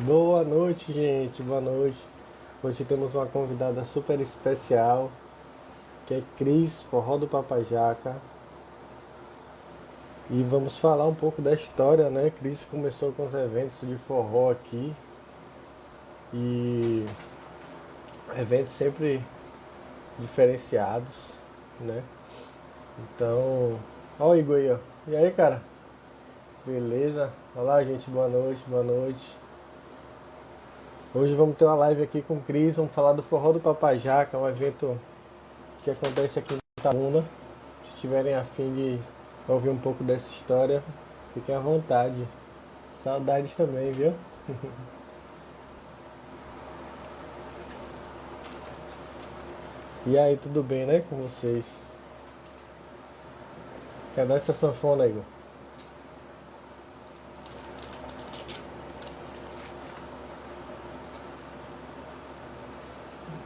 Boa noite, gente. Boa noite. Hoje temos uma convidada super especial, que é Cris, forró do Papajaca. E vamos falar um pouco da história, né? Cris começou com os eventos de forró aqui. E eventos sempre diferenciados, né? Então, ó o Igor aí, ó. E aí, cara? Beleza? Olá, gente. Boa noite, boa noite. Hoje vamos ter uma live aqui com o Cris, vamos falar do Forró do Papajaca, um evento que acontece aqui em Itabuna. Se tiverem afim de ouvir um pouco dessa história, fiquem à vontade. Saudades também, viu? e aí, tudo bem, né, com vocês? Cadê essa sanfona, Igor?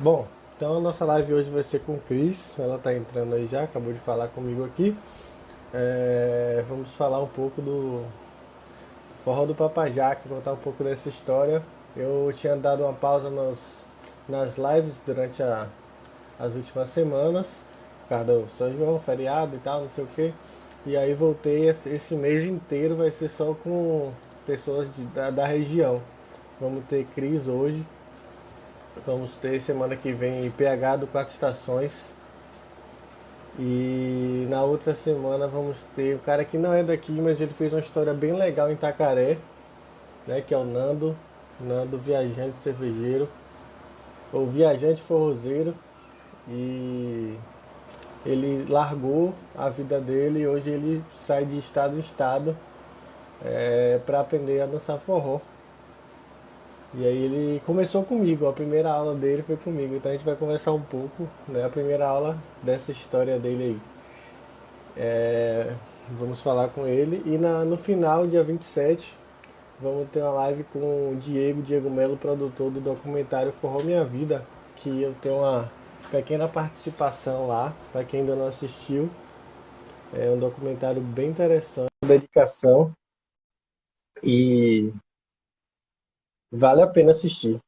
Bom, então a nossa live hoje vai ser com Cris, ela está entrando aí já, acabou de falar comigo aqui. É, vamos falar um pouco do Forró do Papajaca, contar um pouco dessa história. Eu tinha dado uma pausa nas, nas lives durante a, as últimas semanas, por causa do São João, feriado e tal, não sei o que. E aí voltei, esse mês inteiro vai ser só com pessoas de, da, da região. Vamos ter Cris hoje, Vamos ter semana que vem PH do Quatro Estações. E na outra semana vamos ter o cara que não é daqui, mas ele fez uma história bem legal em Itacaré, né? Que é o Nando, Nando Viajante Cervejeiro, ou Viajante Forrozeiro. E ele largou a vida dele e hoje ele sai de estado em estado é, para aprender a dançar forró. E aí ele começou comigo, a primeira aula dele foi comigo, então a gente vai conversar um pouco, né? A primeira aula dessa história dele aí. É, vamos falar com ele e na, no final, dia 27, vamos ter uma live com o Diego, Diego Melo, produtor do documentário Forró Minha Vida, que eu tenho uma pequena participação lá, para quem ainda não assistiu. É um documentário bem interessante, dedicação. E Vale a pena assistir.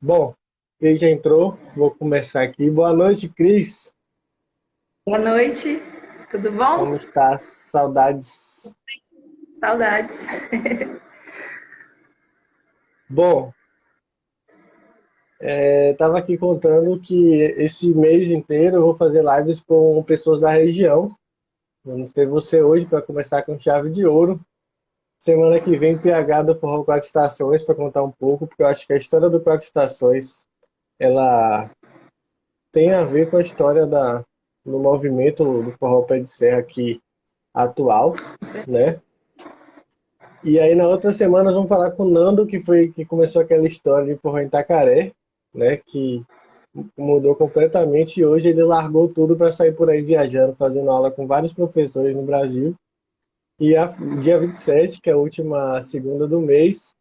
Bom, Cris já entrou, vou começar aqui. Boa noite, Cris. Boa noite, tudo bom? Como está? Saudades. Saudades. bom, estava é, aqui contando que esse mês inteiro eu vou fazer lives com pessoas da região. Vamos ter você hoje para começar com chave de ouro. Semana que vem, PH do Forró Quatro Estações, para contar um pouco, porque eu acho que a história do Quatro Estações, ela tem a ver com a história da, do movimento do Forró Pé de Serra aqui atual, né? E aí na outra semana vamos falar com o Nando, que foi que começou aquela história de Forró em Tacaré, né? Que mudou completamente e hoje ele largou tudo para sair por aí viajando, fazendo aula com vários professores no Brasil e a, dia 27, que é a última segunda do mês,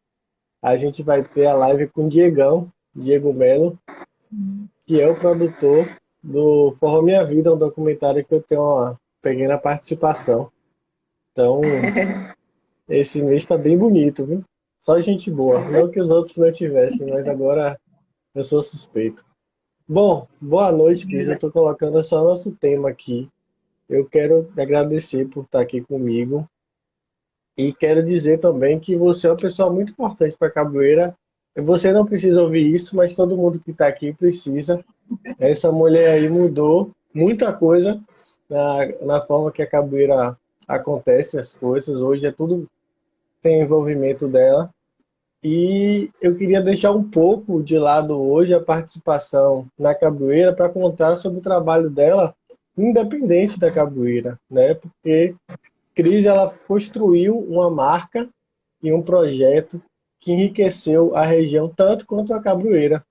a gente vai ter a live com o Diegão, Diego Melo, que é o produtor do Forró Minha Vida, um documentário que eu tenho uma pequena participação. Então, esse mês está bem bonito, viu? Só gente boa. Não que os outros não tivessem, mas agora eu sou suspeito. Bom, boa noite, Cris. Eu estou colocando só nosso tema aqui, eu quero agradecer por estar aqui comigo e quero dizer também que você é uma pessoa muito importante para a capoeira. Você não precisa ouvir isso, mas todo mundo que está aqui precisa. Essa mulher aí mudou muita coisa na, na forma que a capoeira acontece, as coisas. Hoje é tudo tem envolvimento dela. E eu queria deixar um pouco de lado hoje a participação na capoeira para contar sobre o trabalho dela independente da capoeira, né? Porque Cris ela construiu uma marca e um projeto que enriqueceu a região tanto quanto a capoeira.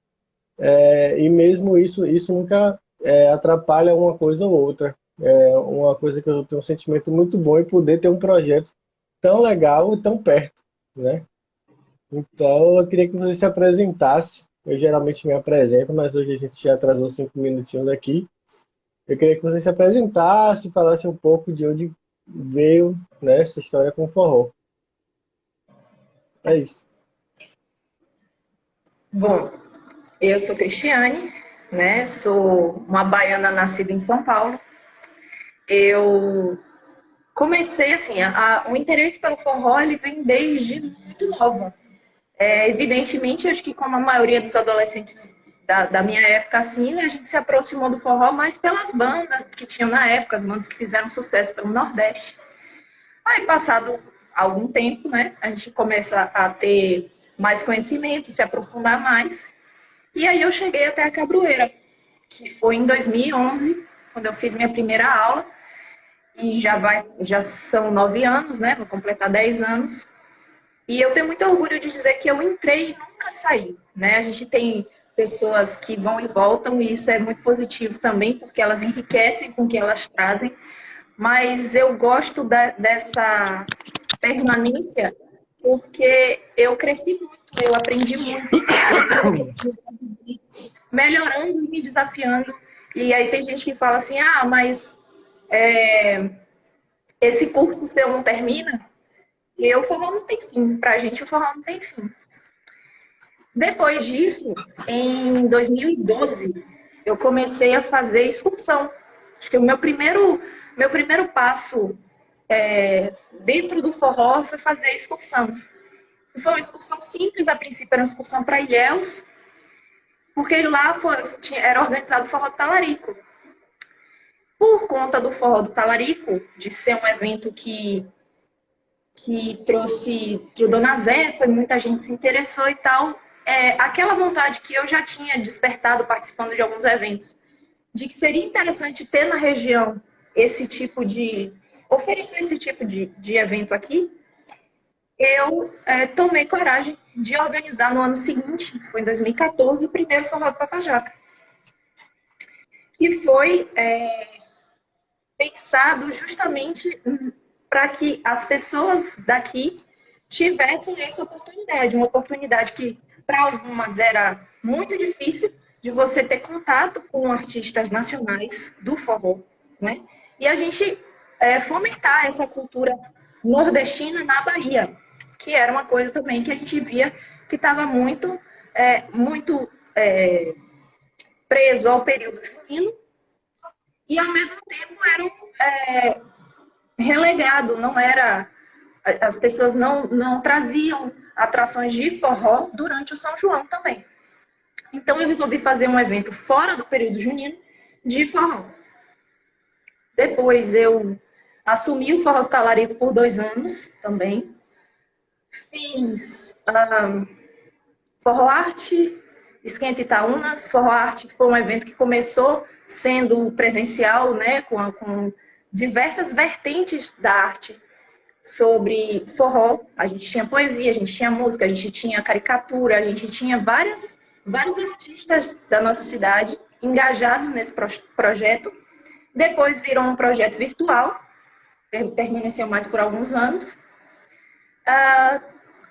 É, e mesmo isso, isso nunca é, atrapalha uma coisa ou outra. É uma coisa que eu tenho um sentimento muito bom em poder ter um projeto tão legal e tão perto, né? Então, eu queria que você se apresentasse. Eu geralmente me apresento, mas hoje a gente já atrasou cinco minutinhos aqui. Eu queria que você se apresentasse, falasse um pouco de onde veio né, essa história com o forró. É isso. Bom, eu sou Cristiane, né? Sou uma baiana nascida em São Paulo. Eu comecei assim, a, a, o interesse pelo forró ele vem desde muito nova. É, evidentemente, acho que como a maioria dos adolescentes da, da, minha época, assim, a gente se aproximou do forró mais pelas bandas que tinham na época, as bandas que fizeram sucesso pelo Nordeste. Aí, passado algum tempo, né, a gente começa a ter mais conhecimento, se aprofundar mais. E aí eu cheguei até a Cabroeira, que foi em 2011, quando eu fiz minha primeira aula. E já vai, já são nove anos, né? Vou completar dez anos. E eu tenho muito orgulho de dizer que eu entrei e nunca saí, né? A gente tem pessoas que vão e voltam e isso é muito positivo também, porque elas enriquecem com o que elas trazem. Mas eu gosto da, dessa permanência porque eu cresci muito, eu aprendi muito, melhorando e me desafiando. E aí tem gente que fala assim, ah, mas é, esse curso seu não termina? E o forró não tem fim, pra gente o forró não tem fim. Depois disso, em 2012, eu comecei a fazer excursão. Acho que o meu primeiro, meu primeiro passo é, dentro do forró foi fazer excursão. Foi uma excursão simples, a princípio era uma excursão para Ilhéus, porque lá foi, tinha, era organizado o forró do Talarico. Por conta do forró do Talarico, de ser um evento que, que trouxe que o Dona Zé, foi muita gente se interessou e tal, é, aquela vontade que eu já tinha despertado participando de alguns eventos, de que seria interessante ter na região esse tipo de, oferecer esse tipo de, de evento aqui, eu é, tomei coragem de organizar no ano seguinte, que foi em 2014, o primeiro Forró do Papajaca. Que foi é, pensado justamente para que as pessoas daqui tivessem essa oportunidade, uma oportunidade que para algumas era muito difícil de você ter contato com artistas nacionais do forró, né? E a gente é, fomentar essa cultura nordestina na Bahia, que era uma coisa também que a gente via que estava muito, é, muito é, preso ao período junino e ao mesmo tempo era é, relegado, não era as pessoas não, não traziam atrações de forró durante o São João também. Então eu resolvi fazer um evento fora do período junino de forró. Depois eu Assumi o Forró do Talarico por dois anos também. Fiz um, Forró Arte, Esquenta Itaúnas. Forró Arte foi um evento que começou sendo presencial, né, com, com diversas vertentes da arte sobre forró. A gente tinha poesia, a gente tinha música, a gente tinha caricatura, a gente tinha várias, vários artistas da nossa cidade engajados nesse projeto. Depois virou um projeto virtual, permaneceu mais por alguns anos. Uh,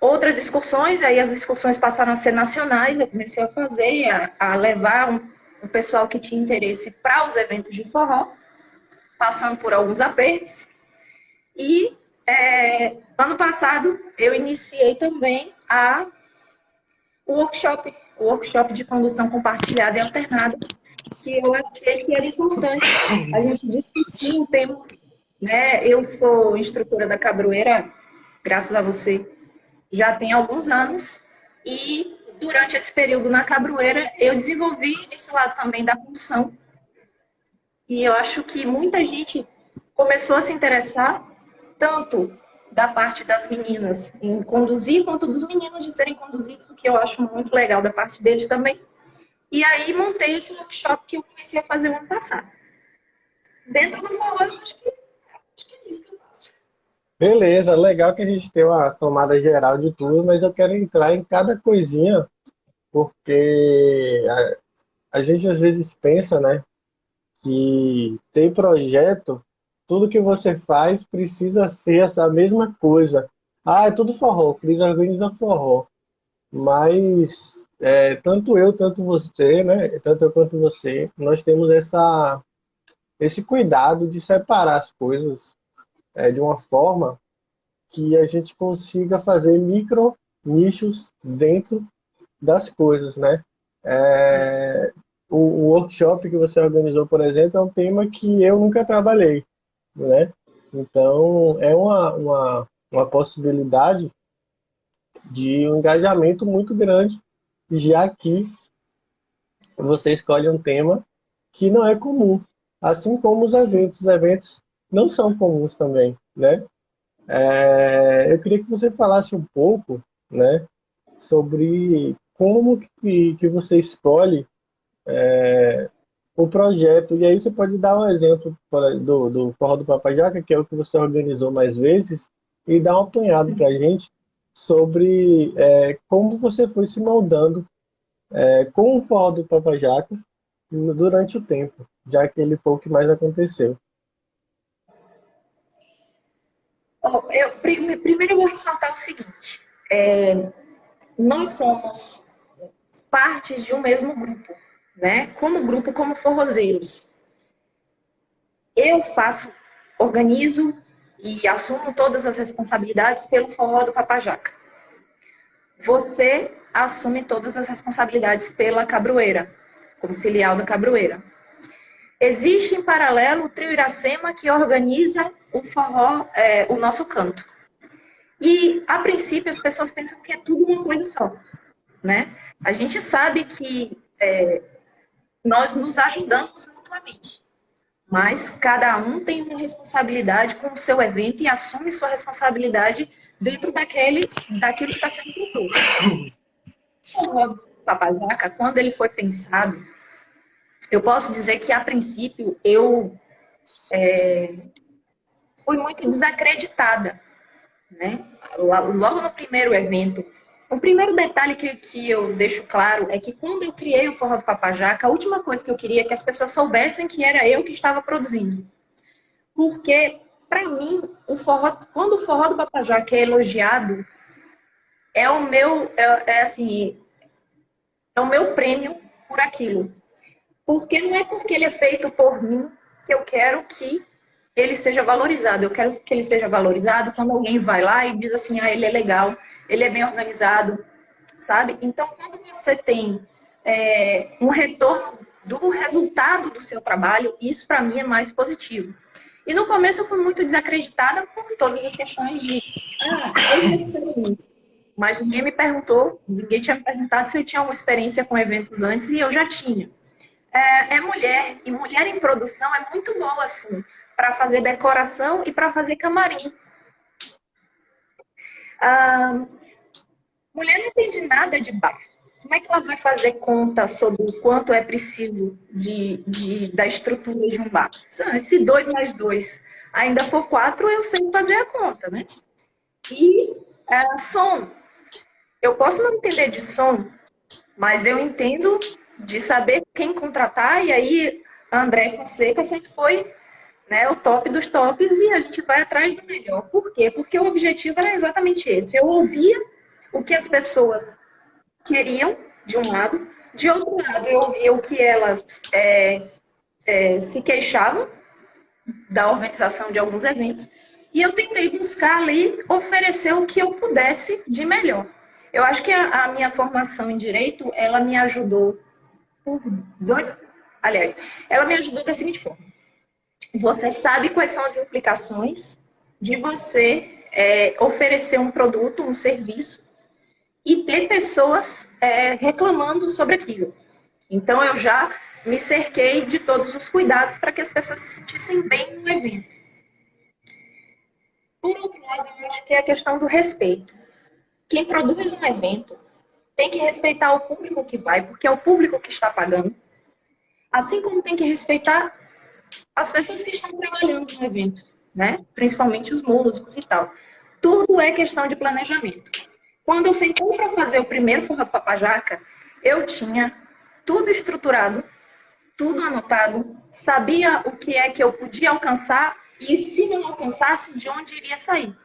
outras excursões, aí as excursões passaram a ser nacionais, eu comecei a fazer, a, a levar um, um, pessoal que tinha interesse para os eventos de forró, passando por alguns apertos. E é, ano passado eu iniciei também a, o workshop, o workshop de condução compartilhada e alternada, que eu achei que era importante a gente discutir um tema né? Eu sou instrutora da Cabroeira, graças a você, já tem alguns anos. E durante esse período na Cabroeira, eu desenvolvi esse lado também da condução. E eu acho que muita gente começou a se interessar tanto da parte das meninas em conduzir, quanto dos meninos de serem conduzidos, o que eu acho muito legal da parte deles também. E aí montei esse workshop que eu comecei a fazer no ano passado. Dentro do forró, eu acho que Beleza, legal que a gente tem uma tomada geral de tudo, mas eu quero entrar em cada coisinha, porque a, a gente às vezes pensa, né, que tem projeto, tudo que você faz precisa ser a mesma coisa. Ah, é tudo forró, Cris organiza forró. Mas é, tanto eu, tanto você, né, tanto eu quanto você, nós temos essa, esse cuidado de separar as coisas é, de uma forma que a gente consiga fazer micro nichos dentro das coisas, né? É, o, o, workshop que você organizou, por exemplo, é um tema que eu nunca trabalhei, né? Então, é uma, uma, uma possibilidade de um engajamento muito grande, já que você escolhe um tema que não é comum, assim como os eventos. Os eventos não são comuns também, né? É, eu queria que você falasse um pouco, né, sobre como que, que você escolhe é, o projeto. E aí você pode dar um exemplo do, do Forró do Papajaca, que é o que você organizou mais vezes, e dar um apanhado para a gente sobre é, como você foi se moldando é, com o Forró do Papajaca durante o tempo, já que ele foi o que mais aconteceu. eu, primeiro eu vou ressaltar o seguinte: é, nós somos partes de um mesmo grupo, né? Como grupo, como forrozeiros. Eu faço, organizo e assumo todas as responsabilidades pelo forró do Papajaca. Você assume todas as responsabilidades pela Cabroeira, como filial da Cabroeira. Existe em paralelo o Trio Iracema que organiza o forró, é, o nosso canto. E, a princípio, as pessoas pensam que é tudo uma coisa só, né? A gente sabe que é, nós nos ajudamos mutuamente, mas cada um tem uma responsabilidade com o seu evento e assume sua responsabilidade dentro daquele, daquilo que está sendo proposto. O Rodo Papazaca, quando ele foi pensado, eu posso dizer que, a princípio, eu é, fui muito desacreditada, né? logo no primeiro evento. O primeiro detalhe que, que eu deixo claro é que quando eu criei o Forró do Papajaca, a última coisa que eu queria é que as pessoas soubessem que era eu que estava produzindo. Porque, para mim, o forró, quando o Forró do Papajaca é elogiado, é o meu, é, é assim, é o meu prêmio por aquilo. Porque não é porque ele é feito por mim que eu quero que ele seja valorizado. Eu quero que ele seja valorizado quando alguém vai lá e diz assim, ah, ele é legal, ele é bem organizado, sabe? Então, quando você tem é, um retorno do resultado do seu trabalho, isso para mim é mais positivo. E no começo eu fui muito desacreditada por todas as questões de, ah, eu tenho experiência. Mas ninguém me perguntou, ninguém tinha me perguntado se eu tinha uma experiência com eventos antes e eu já tinha. É, é mulher, e mulher em produção é muito boa, assim para fazer decoração e para fazer camarim. Ah, mulher não entende nada de bar. Como é que ela vai fazer conta sobre o quanto é preciso de, de da estrutura de um bar? Se dois mais dois ainda for quatro, eu sei fazer a conta, né? E é, som. Eu posso não entender de som, mas eu entendo de saber quem contratar, e aí André Fonseca sempre foi né, o top dos tops e a gente vai atrás do melhor. Por quê? Porque o objetivo era exatamente esse. Eu ouvia o que as pessoas queriam, de um lado, de outro lado, eu ouvia o que elas é, é, se queixavam da organização de alguns eventos e eu tentei buscar ali oferecer o que eu pudesse de melhor. Eu acho que a, a minha formação em direito, ela me ajudou por dois, aliás, ela me ajudou da seguinte forma você sabe quais são as implicações de você é, oferecer um produto, um serviço e ter pessoas é, reclamando sobre aquilo. Então eu já me cerquei de todos os cuidados para que as pessoas se sentissem bem no evento. Por outro lado, eu acho que é a questão do respeito. Quem produz um evento tem que respeitar o público que vai, porque é o público que está pagando. Assim como tem que respeitar as pessoas que estão trabalhando no evento, né? Principalmente os músicos e tal. Tudo é questão de planejamento. Quando eu sentei para fazer o primeiro forró do Papajaca, eu tinha tudo estruturado, tudo anotado, sabia o que é que eu podia alcançar e se não alcançasse, de onde iria sair.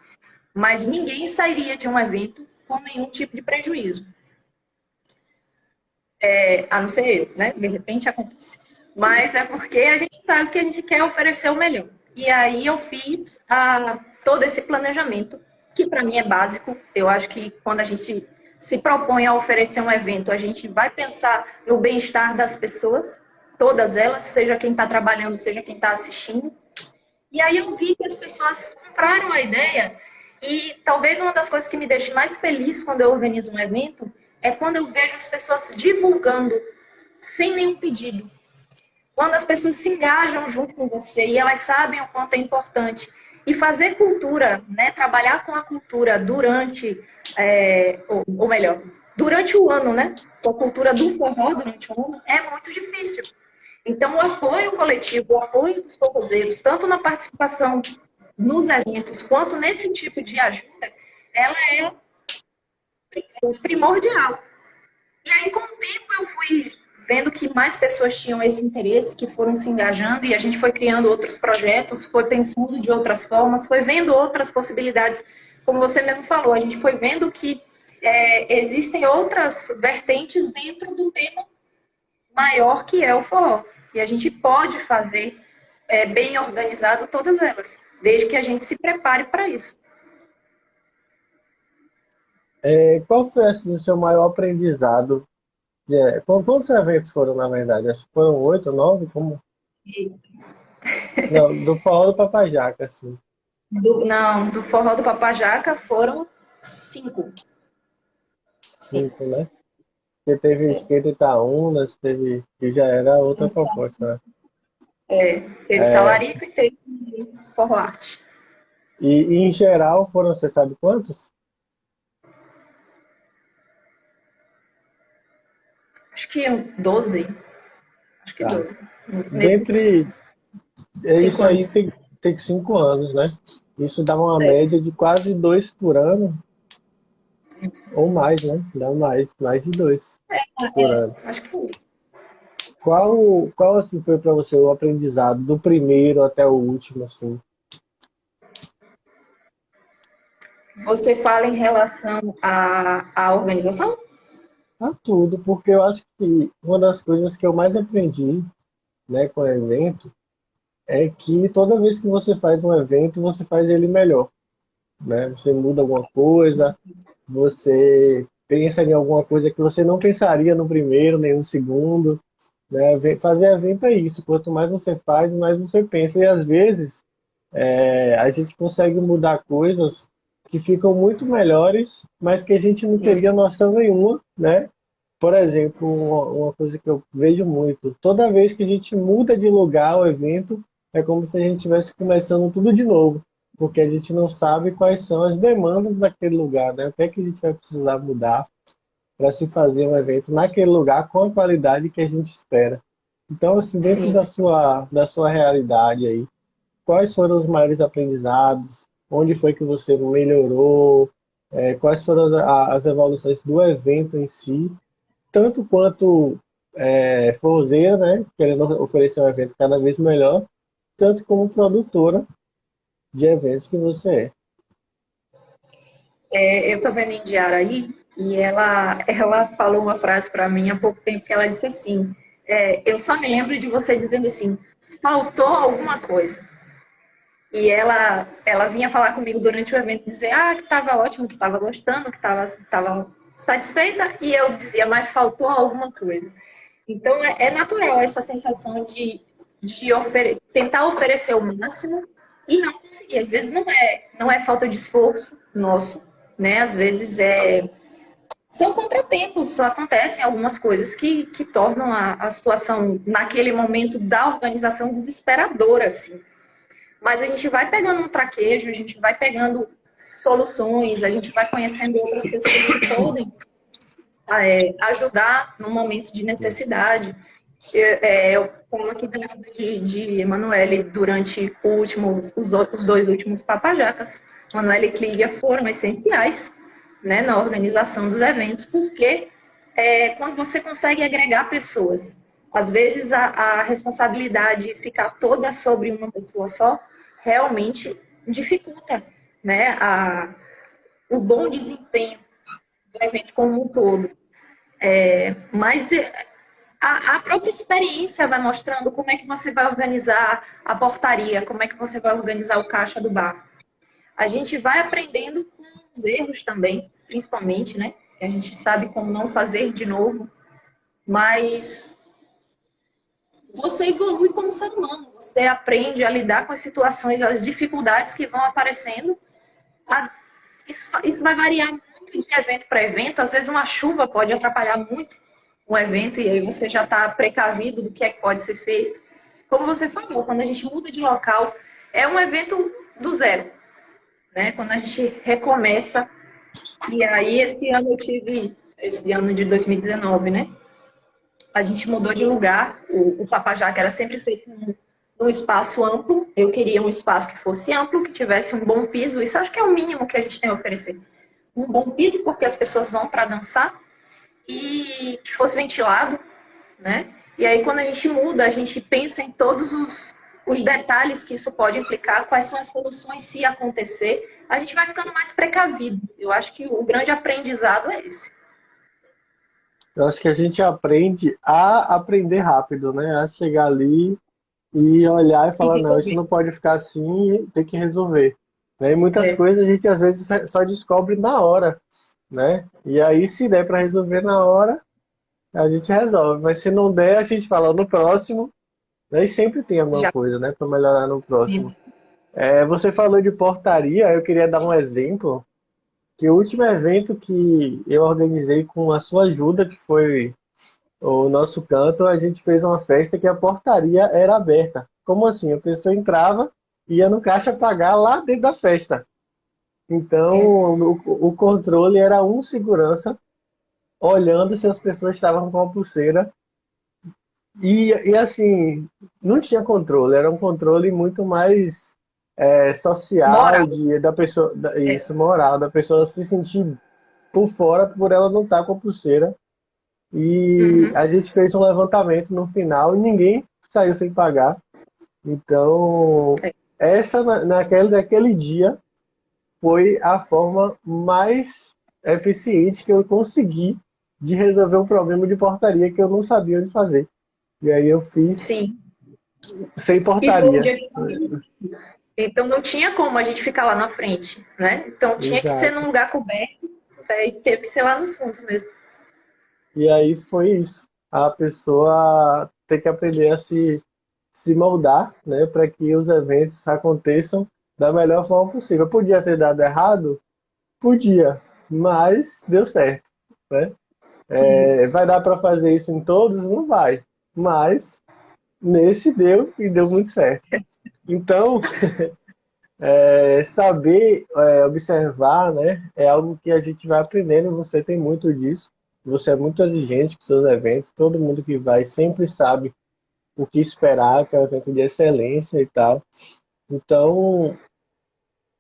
Mas ninguém sairia de um evento com nenhum tipo de prejuízo. É, a não ser eu, né? De repente acontece mas é porque a gente sabe que a gente quer oferecer o melhor. E aí eu fiz a, todo esse planejamento, que para mim é básico. Eu acho que quando a gente se propõe a oferecer um evento, a gente vai pensar no bem-estar das pessoas, todas elas, seja quem está trabalhando, seja quem está assistindo. E aí eu vi que as pessoas compraram a ideia e talvez uma das coisas que me deixa mais feliz quando eu organizo um evento é quando eu vejo as pessoas divulgando sem nenhum pedido. Quando as pessoas se engajam junto com você e elas sabem o quanto é importante. E fazer cultura, né, trabalhar com a cultura durante, é, ou, ou melhor, durante o ano, né? Com a cultura do forró durante o ano é muito difícil. Então, o apoio coletivo, o apoio dos forrozeiros, tanto na participação nos eventos quanto nesse tipo de ajuda, ela é primordial. E aí, com o tempo, eu fui vendo que mais pessoas tinham esse interesse, que foram se engajando e a gente foi criando outros projetos, foi pensando de outras formas, foi vendo outras possibilidades. Como você mesmo falou, a gente foi vendo que é, existem outras vertentes dentro do tema maior que é o forró. E a gente pode fazer é, bem organizado todas elas, desde que a gente se prepare para isso. É, qual foi assim, o seu maior aprendizado Yeah. Quantos eventos foram, na verdade? Acho que foram oito, nove? Como? Não, do forró do Papajaca, assim. Do, não, do forró do Papajaca foram cinco. Cinco, né? Porque teve é. Skate Itaúnas, teve. que já era outra Sim, proposta, né? É, teve é. Talarico e teve Forró Arte. E, e em geral foram, você sabe quantos? Acho que 12. Acho que tá. 12. Dentre. É isso anos. aí tem, tem cinco anos, né? Isso dá uma é. média de quase dois por ano. Ou mais, né? Dá mais, mais de dois é, por é, ano. Acho que é isso. Qual, qual assim, foi para você o aprendizado do primeiro até o último, assim? Você fala em relação à, à organização? A tudo, porque eu acho que uma das coisas que eu mais aprendi né, com o evento é que toda vez que você faz um evento, você faz ele melhor. Né? Você muda alguma coisa, você pensa em alguma coisa que você não pensaria no primeiro, nem no segundo. Né? Fazer evento é isso. Quanto mais você faz, mais você pensa. E às vezes é, a gente consegue mudar coisas que ficam muito melhores, mas que a gente não Sim. teria noção nenhuma, né? Por exemplo, uma, coisa que eu vejo muito, toda vez que a gente muda de lugar o evento, é como se a gente estivesse começando tudo de novo, porque a gente não sabe quais são as demandas daquele lugar, né? O que é que a gente vai precisar mudar para se fazer um evento naquele lugar com a qualidade que a gente espera. Então, assim, dentro da sua, da sua realidade aí, quais foram os maiores aprendizados? Onde foi que você melhorou, é, quais foram as, as, evoluções do evento em si, tanto quanto é, forrozeira, né, querendo oferecer um evento cada vez melhor, tanto como produtora de eventos que você é. é eu estou vendo Indiara aí, e ela, ela falou uma frase para mim há pouco tempo que ela disse assim, é, eu só me lembro de você dizendo assim, faltou alguma coisa. E ela, ela vinha falar comigo durante o evento, dizer ah, que estava ótimo, que estava gostando, que estava satisfeita, e eu dizia, mas faltou alguma coisa. Então, é, é natural essa sensação de, de ofere tentar oferecer o máximo e não conseguir. Às vezes não é, não é falta de esforço nosso, né? Às vezes é são contratempos, acontecem algumas coisas que, que tornam a, a situação naquele momento da organização desesperadora, assim. Mas a gente vai pegando um traquejo, a gente vai pegando soluções, a gente vai conhecendo outras pessoas que podem é, ajudar no momento de necessidade. Eu, é, eu falo aqui da de, de Emanuele durante último, os, os, dois últimos papajacas. Emanuele e Clívia foram essenciais né, na organização dos eventos, porque é, quando você consegue agregar pessoas às vezes a, a responsabilidade ficar toda sobre uma pessoa só realmente dificulta né, a, o bom desempenho do evento como um todo. É, mas a, a, própria experiência vai mostrando como é que você vai organizar a portaria, como é que você vai organizar o caixa do bar. A gente vai aprendendo com os erros também, principalmente, né? a gente sabe como não fazer de novo, mas você evolui como ser humano, você aprende a lidar com as situações, as dificuldades que vão aparecendo. Isso, isso vai variar muito de evento para evento, às vezes uma chuva pode atrapalhar muito um evento e aí você já está precavido do que é que pode ser feito. Como você falou, quando a gente muda de local, é um evento do zero, né? Quando a gente recomeça. E aí esse ano eu tive, esse ano de 2019, né? A gente mudou de lugar. O, o Papajá, que era sempre feito num, num espaço amplo, eu queria um espaço que fosse amplo, que tivesse um bom piso. Isso acho que é o mínimo que a gente tem a oferecer. Um bom piso, porque as pessoas vão para dançar e que fosse ventilado, né? E aí, quando a gente muda, a gente pensa em todos os, os detalhes que isso pode implicar, quais são as soluções se acontecer, a gente vai ficando mais precavido. Eu acho que o grande aprendizado é esse. Eu acho que a gente aprende a aprender rápido, né? A chegar ali e olhar e falar, não, isso não pode ficar assim, tem que resolver. Né? E muitas é. coisas a gente às vezes só descobre na hora né? E aí, se der para resolver na hora, a gente resolve. Mas se não der, a gente fala no próximo. Né? E sempre tem alguma Já. coisa, né? Para melhorar no próximo. É, você falou de portaria, eu queria dar um exemplo. Que o último evento que eu organizei com a sua ajuda, que foi o nosso canto, a gente fez uma festa que a portaria era aberta. Como assim? A pessoa entrava, ia no caixa pagar lá dentro da festa. Então, é. o, o, controle era um segurança olhando se as pessoas estavam com a pulseira. E, e assim, não tinha controle, era um controle muito mais é, social de, da pessoa, da, é. isso, moral, da pessoa se sentir por fora por ela não estar com a pulseira. E uhum. a gente fez um levantamento no final e ninguém saiu sem pagar. Então, é. essa naquele, naquele dia foi a forma mais eficiente que eu consegui de resolver um problema de portaria que eu não sabia onde fazer. E aí eu fiz Sim. sem portaria. Então não tinha como a gente ficar lá na frente, né? Então tinha Exato. que ser num lugar coberto né? e teve que ser lá nos fundos mesmo. E aí foi isso. A pessoa tem que aprender a se, se moldar, né? Para que os eventos aconteçam da melhor forma possível. Podia ter dado errado? Podia, mas deu certo. Né? É, vai dar para fazer isso em todos? Não vai. Mas nesse deu e deu muito certo. Então, é, saber é, observar né, é algo que a gente vai aprendendo. Você tem muito disso. Você é muito exigente com seus eventos. Todo mundo que vai sempre sabe o que esperar, que é um evento de excelência e tal. Então,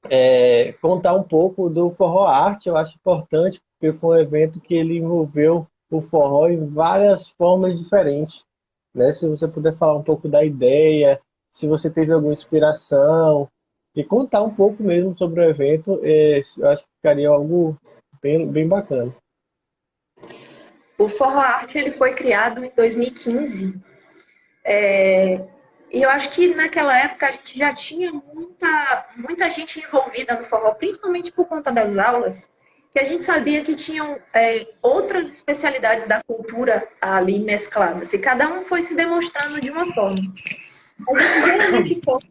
é, contar um pouco do Forró Arte, eu acho importante, porque foi um evento que ele envolveu o forró em várias formas diferentes. Né? Se você puder falar um pouco da ideia, se você teve alguma inspiração, e contar um pouco mesmo sobre o evento, é, eu acho que ficaria algo bem, bem bacana. O Forró Arte ele foi criado em 2015. É, e eu acho que naquela época a gente já tinha muita, muita gente envolvida no forró, principalmente por conta das aulas, que a gente sabia que tinham é, outras especialidades da cultura ali mescladas. E cada um foi se demonstrando de uma forma. A gente geralmente foca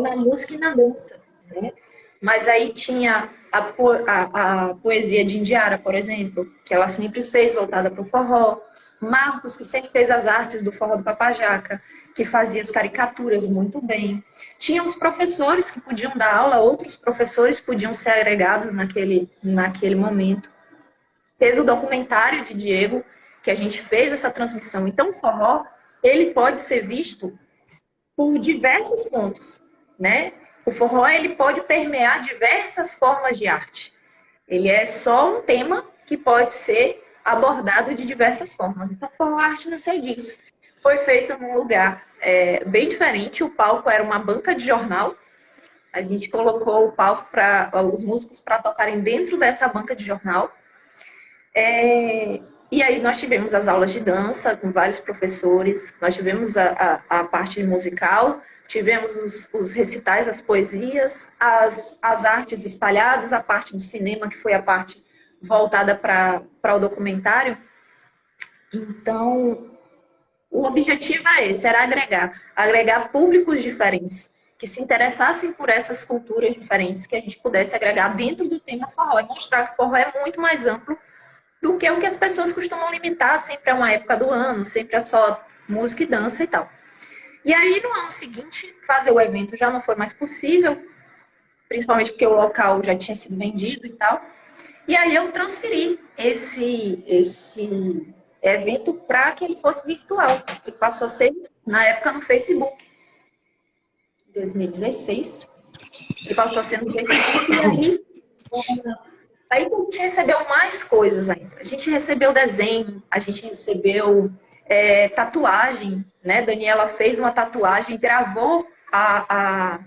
na música e na dança. Né? Mas aí tinha a, a, a, poesia de Indiara, por exemplo, que ela sempre fez voltada para o forró. Marcos, que sempre fez as artes do forró do Papajaca que fazia as caricaturas muito bem. Tinha os professores que podiam dar aula, outros professores podiam ser agregados naquele, naquele momento. Teve o documentário de Diego, que a gente fez essa transmissão. Então, o forró, ele pode ser visto por diversos pontos, né? O forró, ele pode permear diversas formas de arte. Ele é só um tema que pode ser abordado de diversas formas. Então, forró arte nasceu disso foi feito num lugar é, bem diferente. O palco era uma banca de jornal. A gente colocou o palco para os músicos para tocarem dentro dessa banca de jornal. É, e aí nós tivemos as aulas de dança com vários professores, nós tivemos a, a, a parte musical, tivemos os, os, recitais, as poesias, as, as artes espalhadas, a parte do cinema, que foi a parte voltada para o documentário. Então, o objetivo é esse, era agregar, agregar públicos diferentes, que se interessassem por essas culturas diferentes, que a gente pudesse agregar dentro do tema forró e mostrar que forró é muito mais amplo do que o que as pessoas costumam limitar sempre a uma época do ano, sempre a só música e dança e tal. E aí, no ano seguinte, fazer o evento já não foi mais possível, principalmente porque o local já tinha sido vendido e tal. E aí eu transferi esse, esse evento para que ele fosse virtual, que passou a ser, na época, no Facebook. 2016. E passou a ser no Facebook. E aí, aí a gente recebeu mais coisas ainda. A gente recebeu desenho, a gente recebeu é, tatuagem, né? Daniela fez uma tatuagem, gravou a, a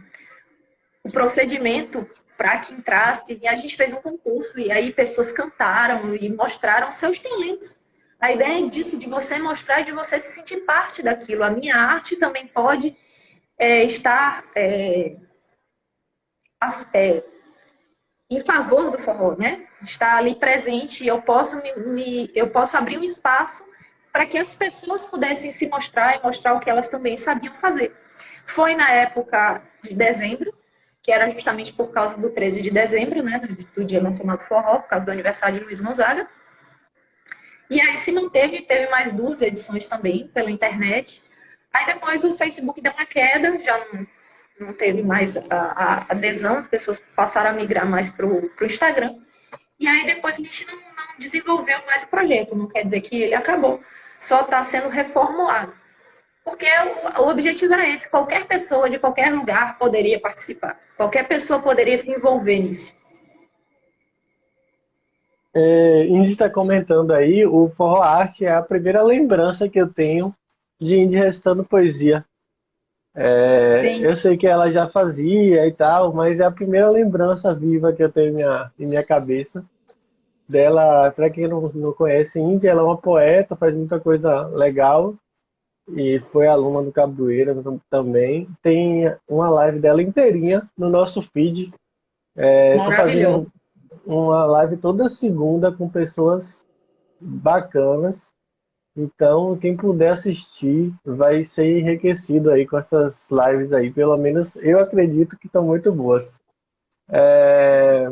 o procedimento para que entrasse. E a gente fez um concurso e aí pessoas cantaram e mostraram seus talentos. A ideia é disso, de você mostrar, de você se sentir parte daquilo. A minha arte também pode é, estar é, é, em favor do forró, né? Está ali presente e eu posso me, me, eu posso abrir um espaço para que as pessoas pudessem se mostrar e mostrar o que elas também sabiam fazer. Foi na época de dezembro, que era justamente por causa do 13 de dezembro, né, do, do Dia Nacional do Forró, por causa do aniversário de Luiz Gonzaga. E aí se manteve, teve mais duas edições também pela internet. Aí depois o Facebook deu uma queda, já não, não teve mais a, a adesão, as pessoas passaram a migrar mais para o Instagram. E aí depois a gente não, não desenvolveu mais o projeto, não quer dizer que ele acabou, só está sendo reformulado. Porque o, o objetivo era esse: qualquer pessoa de qualquer lugar poderia participar, qualquer pessoa poderia se envolver nisso. É, Indy está comentando aí, o Forró Arte é a primeira lembrança que eu tenho de Indy recitando poesia. É, eu sei que ela já fazia e tal, mas é a primeira lembrança viva que eu tenho em minha, em minha cabeça dela. Para quem não, não conhece, Indy, ela é uma poeta, faz muita coisa legal e foi aluna do Cabroeira também. Tem uma live dela inteirinha no nosso feed. É, Maravilhoso. uma live toda segunda com pessoas bacanas. Então, quem puder assistir vai ser enriquecido aí com essas lives aí. Pelo menos eu acredito que estão muito boas. É...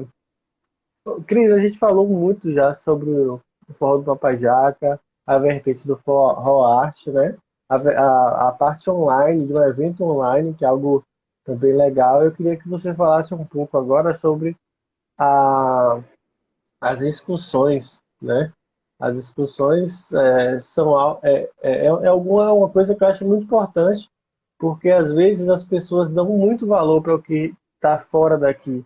Cris, a gente falou muito já sobre o forró do Papajaca, a vertente do forró arte, né? a, a, a, parte online, de um evento online, que é algo também legal. Eu queria que você falasse um pouco agora sobre a, as discussões, né? As discussões é, são é, é, é alguma uma coisa que eu acho muito importante, porque às vezes as pessoas dão muito valor para o que está fora daqui.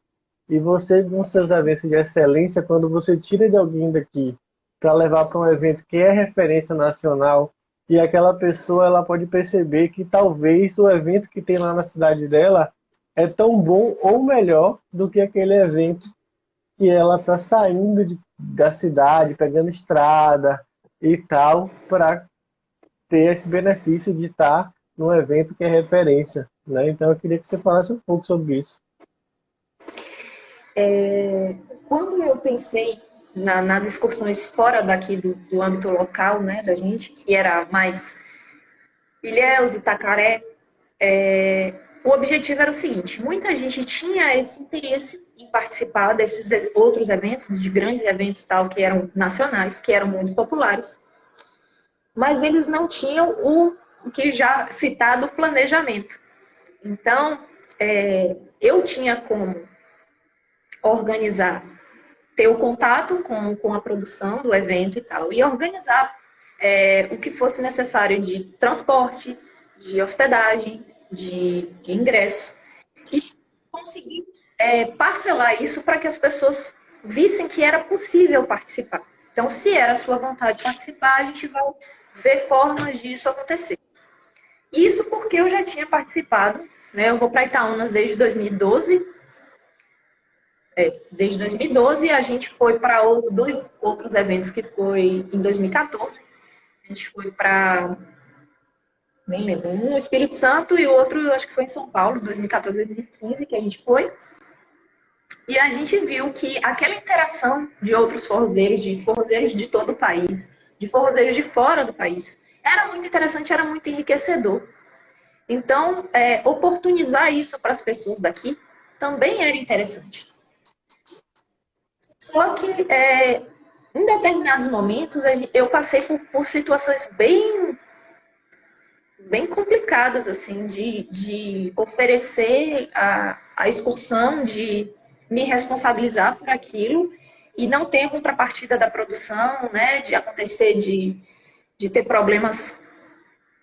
E você, com seus eventos de excelência, quando você tira de alguém daqui para levar para um evento que é referência nacional, e aquela pessoa ela pode perceber que talvez o evento que tem lá na cidade dela é tão bom ou melhor do que aquele evento que ela está saindo de, da cidade, pegando estrada e tal, para ter esse benefício de estar tá num evento que é referência. Né? Então eu queria que você falasse um pouco sobre isso. É, quando eu pensei na, nas excursões fora daqui do, do âmbito local, né, da gente, que era mais Ilhéus, Itacaré, é, o objetivo era o seguinte: muita gente tinha esse interesse em participar desses outros eventos, de grandes eventos tal, que eram nacionais, que eram muito populares, mas eles não tinham o, o que já citado planejamento. Então, é, eu tinha como organizar ter o contato com, com a produção do evento e tal, e organizar é, o que fosse necessário de transporte, de hospedagem, de, de ingresso, e conseguir é, parcelar isso para que as pessoas vissem que era possível participar. Então, se era a sua vontade de participar, a gente vai ver formas disso acontecer. Isso porque eu já tinha participado, né? Eu vou para Itaúnas desde 2012, é, desde 2012 a gente foi para dois outros eventos que foi em 2014. A gente foi para nem lembro, um Espírito Santo e o outro acho que foi em São Paulo, 2014 2015 que a gente foi. E a gente viu que aquela interação de outros forrozeiros, de forrozeiros de todo o país, de forrozeiros de fora do país, era muito interessante, era muito enriquecedor. Então, é, oportunizar isso para as pessoas daqui também era interessante. Só que, é, em determinados momentos, eu passei por, por situações bem bem complicadas, assim, de, de oferecer a, a excursão, de me responsabilizar por aquilo e não ter a contrapartida da produção, né, de acontecer de, de ter problemas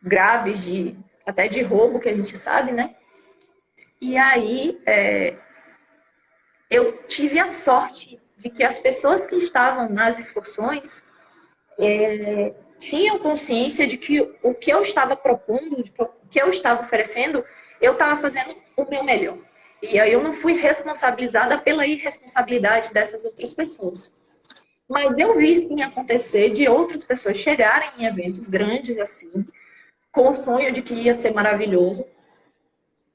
graves, de até de roubo, que a gente sabe, né? E aí é, eu tive a sorte de que as pessoas que estavam nas excursões é, tinham consciência de que o que eu estava propondo, o que eu estava oferecendo, eu estava fazendo o meu melhor. E aí eu não fui responsabilizada pela irresponsabilidade dessas outras pessoas. Mas eu vi sim acontecer de outras pessoas chegarem em eventos grandes assim, com o sonho de que ia ser maravilhoso,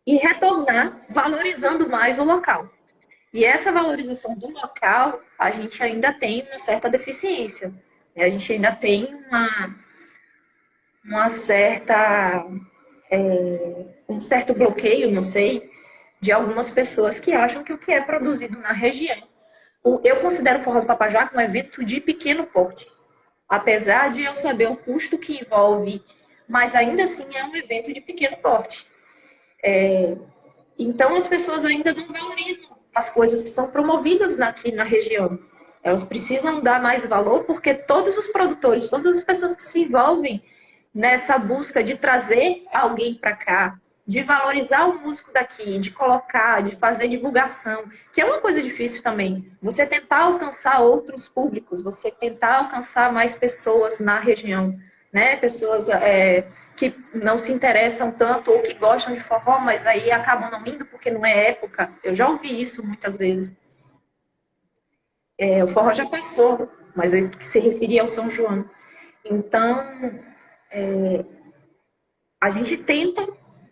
e retornar valorizando mais o local. E essa valorização do local, a gente ainda tem uma certa deficiência. A gente ainda tem uma, uma certa. É, um certo bloqueio, não sei, de algumas pessoas que acham que o que é produzido na região. Eu considero o Forró do Papajá um evento de pequeno porte. Apesar de eu saber o custo que envolve, mas ainda assim é um evento de pequeno porte. É, então as pessoas ainda não valorizam as coisas que são promovidas aqui na região. Elas precisam dar mais valor porque todos os produtores, todas as pessoas que se envolvem nessa busca de trazer alguém para cá, de valorizar o músico daqui, de colocar, de fazer divulgação, que é uma coisa difícil também. Você tentar alcançar outros públicos, você tentar alcançar mais pessoas na região, né? Pessoas é, que não se interessam tanto ou que gostam de forró, mas aí acabam não indo porque não é época. Eu já ouvi isso muitas vezes. É, o forró já passou, mas ele se referia ao São João. Então, é, a gente tenta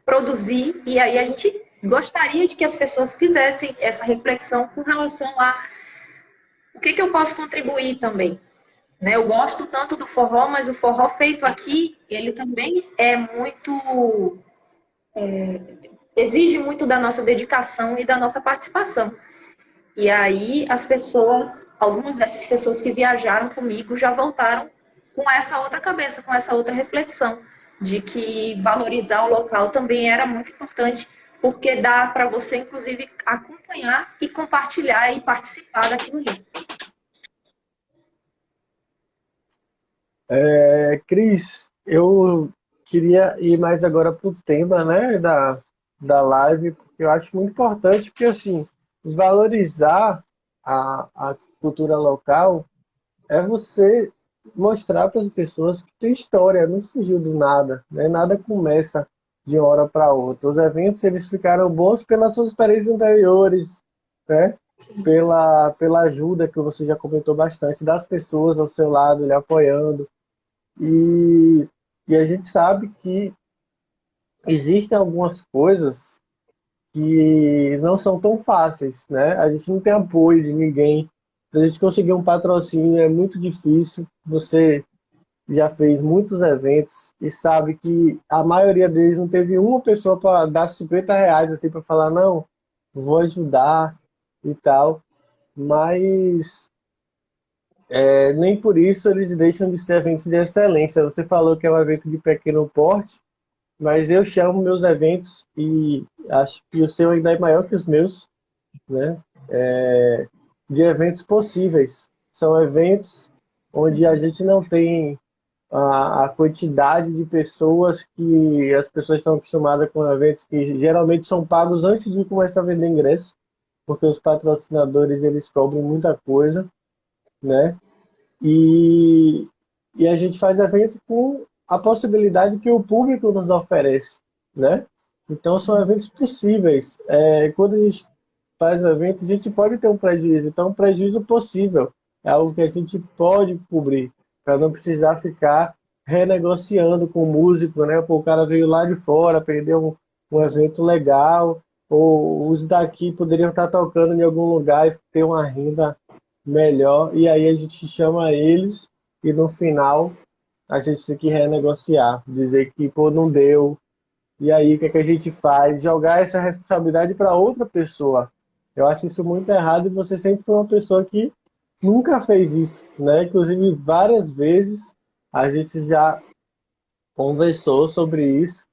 produzir e aí a gente gostaria de que as pessoas fizessem essa reflexão com relação a o que, que eu posso contribuir também. Né? Eu gosto tanto do forró, mas o forró feito aqui, ele também é muito. É, exige muito da nossa dedicação e da nossa participação. E aí as pessoas, algumas dessas pessoas que viajaram comigo já voltaram com essa outra cabeça, com essa outra reflexão de que valorizar o local também era muito importante, porque dá para você inclusive acompanhar e compartilhar e participar daquilo ali. É, Cris, eu queria ir mais agora para o tema né, da, da live, porque eu acho muito importante, porque assim, valorizar a, a cultura local é você mostrar para as pessoas que tem história, não surgiu do nada, né? nada começa de uma hora para outra. Os eventos eles ficaram bons pelas suas experiências anteriores, né? pela, pela ajuda que você já comentou bastante das pessoas ao seu lado, lhe apoiando. E, e a gente sabe que existem algumas coisas que não são tão fáceis, né? A gente não tem apoio de ninguém. A gente conseguir um patrocínio é muito difícil. Você já fez muitos eventos e sabe que a maioria deles não teve uma pessoa para dar 50 reais assim para falar não, vou ajudar e tal. Mas é, nem por isso eles deixam de ser eventos de excelência. Você falou que é um evento de pequeno porte, mas eu chamo meus eventos e acho que o seu ainda é maior que os meus, né? É, de eventos possíveis. São eventos onde a gente não tem a, a, quantidade de pessoas que as pessoas estão acostumadas com eventos que geralmente são pagos antes de começar a vender ingresso, porque os patrocinadores eles cobram muita coisa, né? E, e a gente faz evento com a possibilidade que o público nos oferece, né? Então são eventos possíveis. É, quando a gente faz um evento, a gente pode ter um prejuízo. Então, um prejuízo possível é algo que a gente pode cobrir para não precisar ficar renegociando com o músico, né? Pô, o cara veio lá de fora, perdeu um, um evento legal ou os daqui poderiam estar tocando em algum lugar e ter uma renda melhor, e aí a gente chama eles e no final a gente tem que renegociar, dizer que pô, não deu, e aí o que, é que a gente faz? Jogar essa responsabilidade para outra pessoa. Eu acho isso muito errado e você sempre foi uma pessoa que nunca fez isso, né? Inclusive várias vezes a gente já conversou sobre isso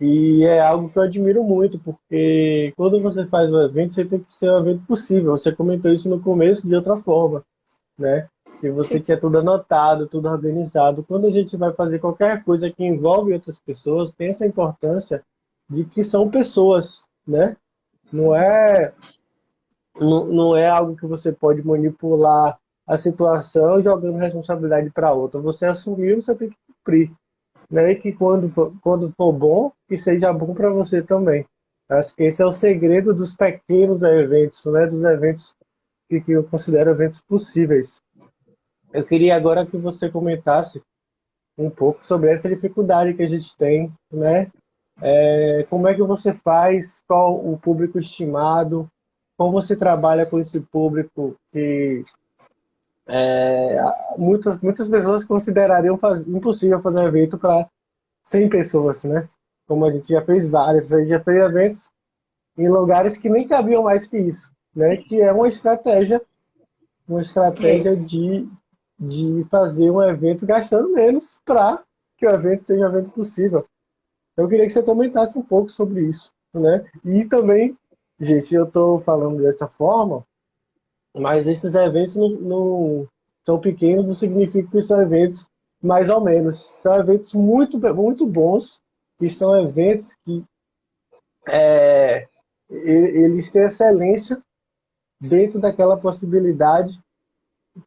e é algo que eu admiro muito, porque quando você faz um evento, você tem que ser um evento possível. Você comentou isso no começo de outra forma, né? Que você Sim. tinha tudo anotado, tudo organizado. Quando a gente vai fazer qualquer coisa que envolve outras pessoas, tem essa importância de que são pessoas, né? Não é não, não é algo que você pode manipular a situação jogando responsabilidade para outra. Você assumiu, você tem que cumprir né? E que quando, quando for bom, que seja bom para você também. Acho que esse é o segredo dos pequenos eventos, né? Dos eventos que, que eu considero eventos possíveis. Eu queria agora que você comentasse um pouco sobre essa dificuldade que a gente tem, né? É, como é que você faz? Qual o público estimado? Como você trabalha com esse público que é, muitas, muitas pessoas considerariam faz, impossível fazer um evento para 100 pessoas, né? Como a gente já fez vários, a gente já fez eventos em lugares que nem cabiam mais que isso, né? Que é uma estratégia, uma estratégia de, de fazer um evento gastando menos para que o evento seja um evento possível. Eu queria que você comentasse um pouco sobre isso, né? E também, gente, eu estou falando dessa forma mas esses eventos não, não são pequenos, não significa que são eventos mais ou menos. São eventos muito, muito bons e são eventos que é, eles têm excelência dentro daquela possibilidade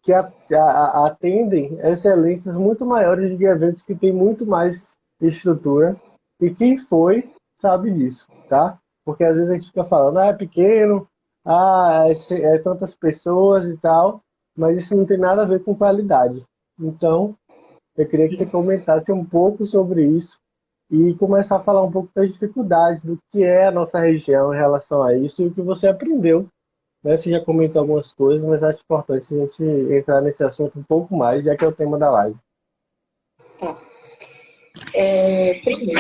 que atendem excelências muito maiores de eventos que têm muito mais estrutura. E quem foi sabe disso, tá? Porque às vezes a gente fica falando, ah, é pequeno, ah, é, é tantas pessoas e tal, mas isso não tem nada a ver com qualidade. Então, eu queria que você comentasse um pouco sobre isso e começar a falar um pouco das dificuldades do que é a nossa região em relação a isso e o que você aprendeu. Né? Você já comentou algumas coisas, mas acho importante a gente entrar nesse assunto um pouco mais, já que é o tema da live. Tá. É, primeiro,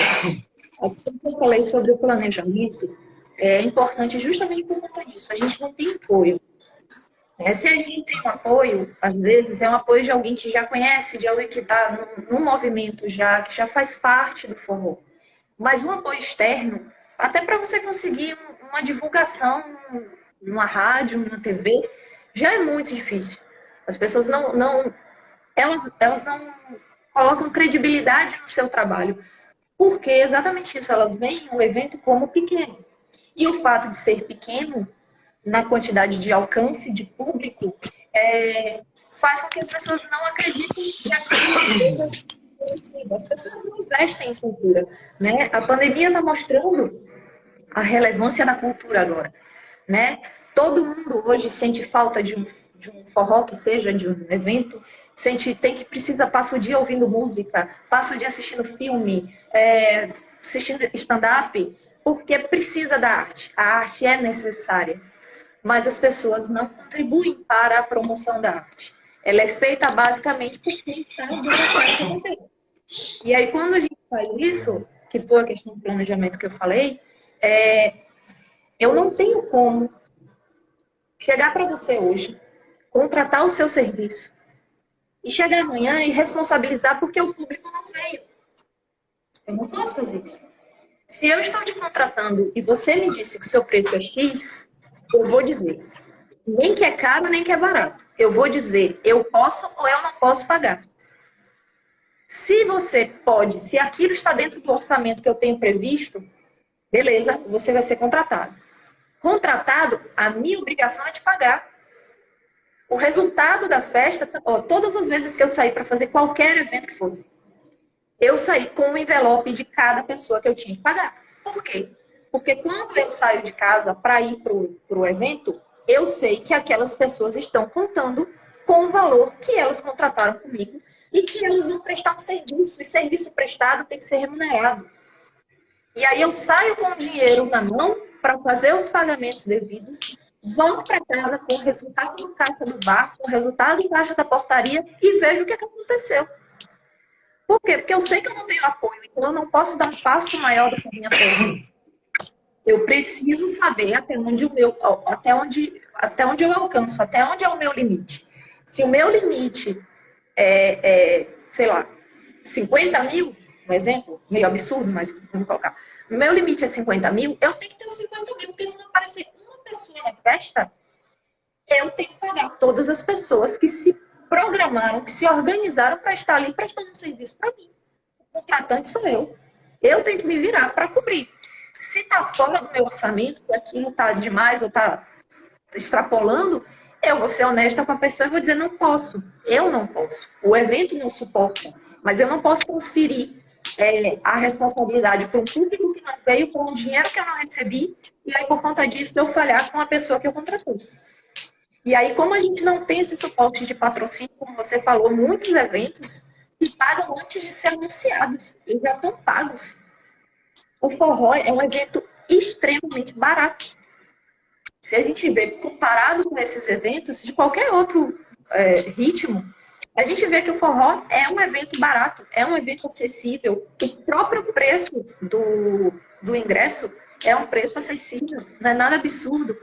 aquilo que eu falei sobre o planejamento, é importante justamente por conta disso. A gente não tem apoio. Né? Se a gente tem um apoio, às vezes é um apoio de alguém que já conhece, de alguém que está num, num, movimento já, que já faz parte do forró. Mas um apoio externo, até para você conseguir uma divulgação numa rádio, numa TV, já é muito difícil. As pessoas não, não elas, elas não colocam credibilidade no seu trabalho. Porque exatamente isso, elas veem o evento como pequeno. E o fato de ser pequeno, na quantidade de alcance de público, é, faz com que as pessoas não acreditem que aquilo seja positivo. As pessoas não investem em cultura. Né? A pandemia está mostrando a relevância da cultura agora. Né? Todo mundo hoje sente falta de um, de um forró que seja, de um evento, sente, tem que precisa passar o dia ouvindo música, passa o dia assistindo filme, é, assistindo stand-up, porque precisa da arte. A arte é necessária, mas as pessoas não contribuem para a promoção da arte. Ela é feita basicamente por quem está dando E aí, quando a gente faz isso, que foi a questão do planejamento que eu falei, é, eu não tenho como chegar para você hoje, contratar o seu serviço e chegar amanhã e responsabilizar porque o público não veio. Eu não posso fazer isso. Se eu estou te contratando e você me disse que o seu preço é X, eu vou dizer, nem que é caro, nem que é barato. Eu vou dizer, eu posso ou eu não posso pagar. Se você pode, se aquilo está dentro do orçamento que eu tenho previsto, beleza, você vai ser contratado. Contratado, a minha obrigação é te pagar. O resultado da festa, ó, todas as vezes que eu saí para fazer qualquer evento que fosse, eu saí com o um envelope de cada pessoa que eu tinha que pagar. Por quê? Porque quando eu saio de casa para ir para o evento, eu sei que aquelas pessoas estão contando com o valor que elas contrataram comigo e que elas vão prestar um serviço. E serviço prestado tem que ser remunerado. E aí eu saio com o dinheiro na mão para fazer os pagamentos devidos, volto para casa com o resultado do caixa do bar, com o resultado do caixa da portaria e vejo o que, é que aconteceu. Por quê? Porque eu sei que eu não tenho apoio, então eu não posso dar um passo maior do que a minha perna. Eu preciso saber até onde o meu, até onde, até onde eu alcanço, até onde é o meu limite. Se o meu limite é, é sei lá, 50 mil, um exemplo, meio absurdo, mas vamos colocar. Meu limite é 50 mil, eu tenho que ter os 50 mil, porque se não aparecer pessoa na festa, eu tenho que pagar todas as pessoas que se programaram, que se organizaram para estar ali prestando um serviço para mim. O contratante sou eu. Eu tenho que me virar para cobrir. Se está fora do meu orçamento, se aquilo está demais ou está extrapolando, eu vou ser honesta com a pessoa e vou dizer, não posso. Eu não posso. O evento não suporta. Mas eu não posso transferir é, a responsabilidade para um público não veio, para um dinheiro que eu não recebi, e aí por conta disso eu falhar com a pessoa que eu contratei. E aí, como a gente não tem esse suporte de patrocínio, como você falou, muitos eventos se pagam antes de ser anunciados. Eles já estão pagos. O forró é um evento extremamente barato. Se a gente vê comparado com esses eventos, de qualquer outro é, ritmo, a gente vê que o forró é um evento barato, é um evento acessível. O próprio preço do, do ingresso é um preço acessível, não é nada absurdo.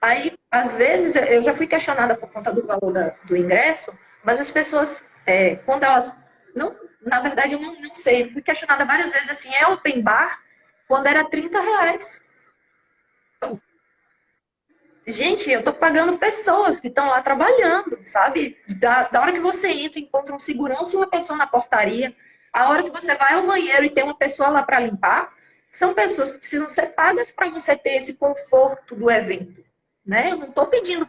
Aí, às vezes, eu já fui questionada por conta do valor da, do ingresso, mas as pessoas, é, quando elas. Não, na verdade, eu não, não sei, fui questionada várias vezes assim, é open bar quando era 30 reais. Gente, eu tô pagando pessoas que estão lá trabalhando, sabe? Da, da hora que você entra, encontra um segurança e uma pessoa na portaria. A hora que você vai ao banheiro e tem uma pessoa lá para limpar, são pessoas que precisam ser pagas para você ter esse conforto do evento, né? Eu não estou pedindo,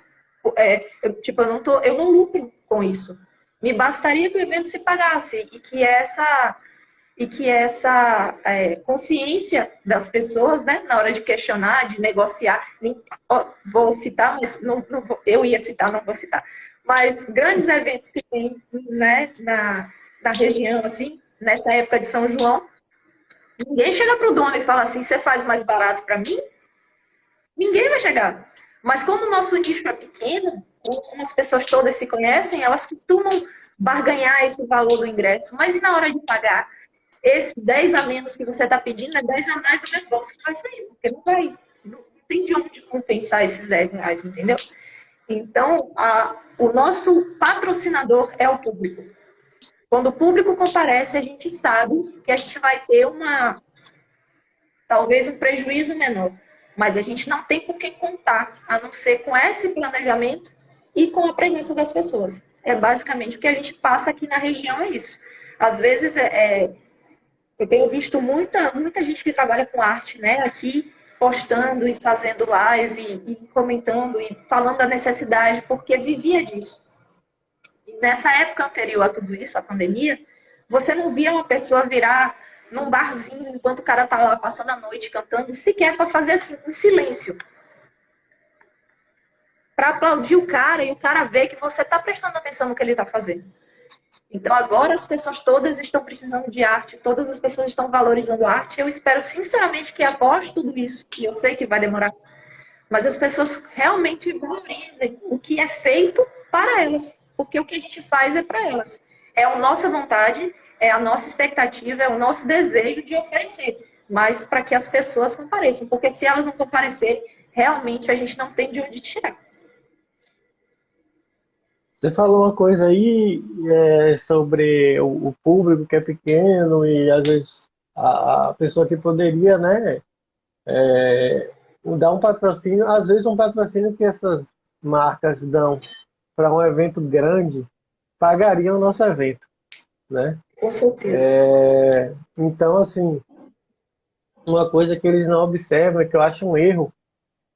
é, eu, tipo, eu não tô, eu não lucro com isso. Me bastaria que o evento se pagasse e que essa e que essa é, consciência das pessoas, né, na hora de questionar, de negociar, vou citar, mas não, não vou, eu ia citar, não vou citar, mas grandes eventos que tem né, na, na região, assim, nessa época de São João, ninguém chega para o dono e fala assim, você faz mais barato para mim? Ninguém vai chegar. Mas como o nosso nicho é pequeno, como as pessoas todas se conhecem, elas costumam barganhar esse valor do ingresso. Mas e na hora de pagar? Esse 10 a menos que você está pedindo é 10 a mais do negócio que vai sair, porque não vai, não tem de onde compensar esses 10 reais, entendeu? Então, a, o nosso patrocinador é o público. Quando o público comparece, a gente sabe que a gente vai ter uma, talvez um prejuízo menor, mas a gente não tem com quem contar, a não ser com esse planejamento e com a presença das pessoas. É basicamente o que a gente passa aqui na região, é isso. Às vezes, é, é eu tenho visto muita, muita gente que trabalha com arte, né, aqui postando e fazendo live e comentando e falando da necessidade, porque vivia disso. E nessa época anterior a tudo isso, a pandemia, você não via uma pessoa virar num barzinho enquanto o cara tá lá passando a noite cantando, sequer para fazer assim, em silêncio. Para aplaudir o cara e o cara ver que você tá prestando atenção no que ele tá fazendo. Então agora as pessoas todas estão precisando de arte, todas as pessoas estão valorizando arte. Eu espero sinceramente que após tudo isso, e eu sei que vai demorar, mas as pessoas realmente valorizem o que é feito para elas, porque o que a gente faz é para elas. É a nossa vontade, é a nossa expectativa, é o nosso desejo de oferecer, mas para que as pessoas compareçam, porque se elas não comparecerem, realmente a gente não tem de onde tirar. Você falou uma coisa aí é, sobre o, o, público que é pequeno e às vezes a, a pessoa que poderia, né, é, dar um patrocínio, às vezes um patrocínio que essas marcas dão para um evento grande pagariam o nosso evento, né? Com certeza. É, então, assim, uma coisa que eles não observam, que eu acho um erro,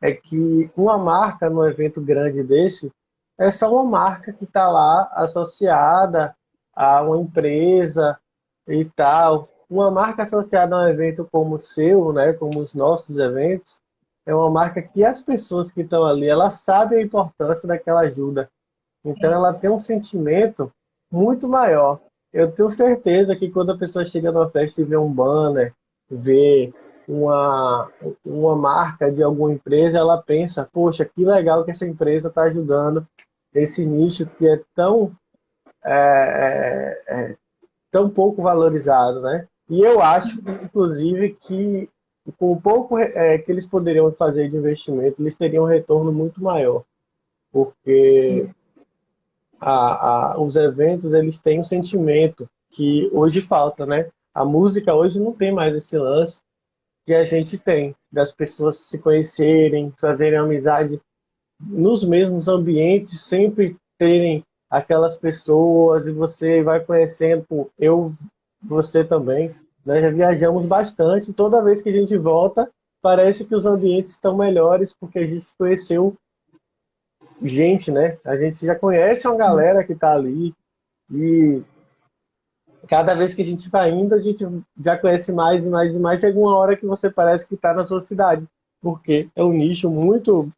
é que uma marca num evento grande desse é só uma marca que está lá associada a uma empresa e tal. Uma marca associada a um evento como o seu, né, como os nossos eventos, é uma marca que as pessoas que estão ali, elas sabem a importância daquela ajuda. Então ela tem um sentimento muito maior. Eu tenho certeza que quando a pessoa chega numa festa e vê um banner, vê uma, uma marca de alguma empresa, ela pensa, poxa, que legal que essa empresa está ajudando esse nicho que é tão, é, é, é, tão pouco valorizado, né? E eu acho, inclusive, que com o pouco é, que eles poderiam fazer de investimento, eles teriam um retorno muito maior, porque a, a, os eventos eles têm um sentimento que hoje falta, né? A música hoje não tem mais esse lance que a gente tem, das pessoas se conhecerem, fazerem amizade nos mesmos ambientes, sempre terem aquelas pessoas e você vai conhecendo, eu, você também, né? Já viajamos bastante, toda vez que a gente volta, parece que os ambientes estão melhores porque a gente conheceu gente, né? A gente já conhece uma galera que está ali e cada vez que a gente vai indo, a gente já conhece mais e mais e mais. Chega uma hora que você parece que está na sua cidade, porque é um nicho muito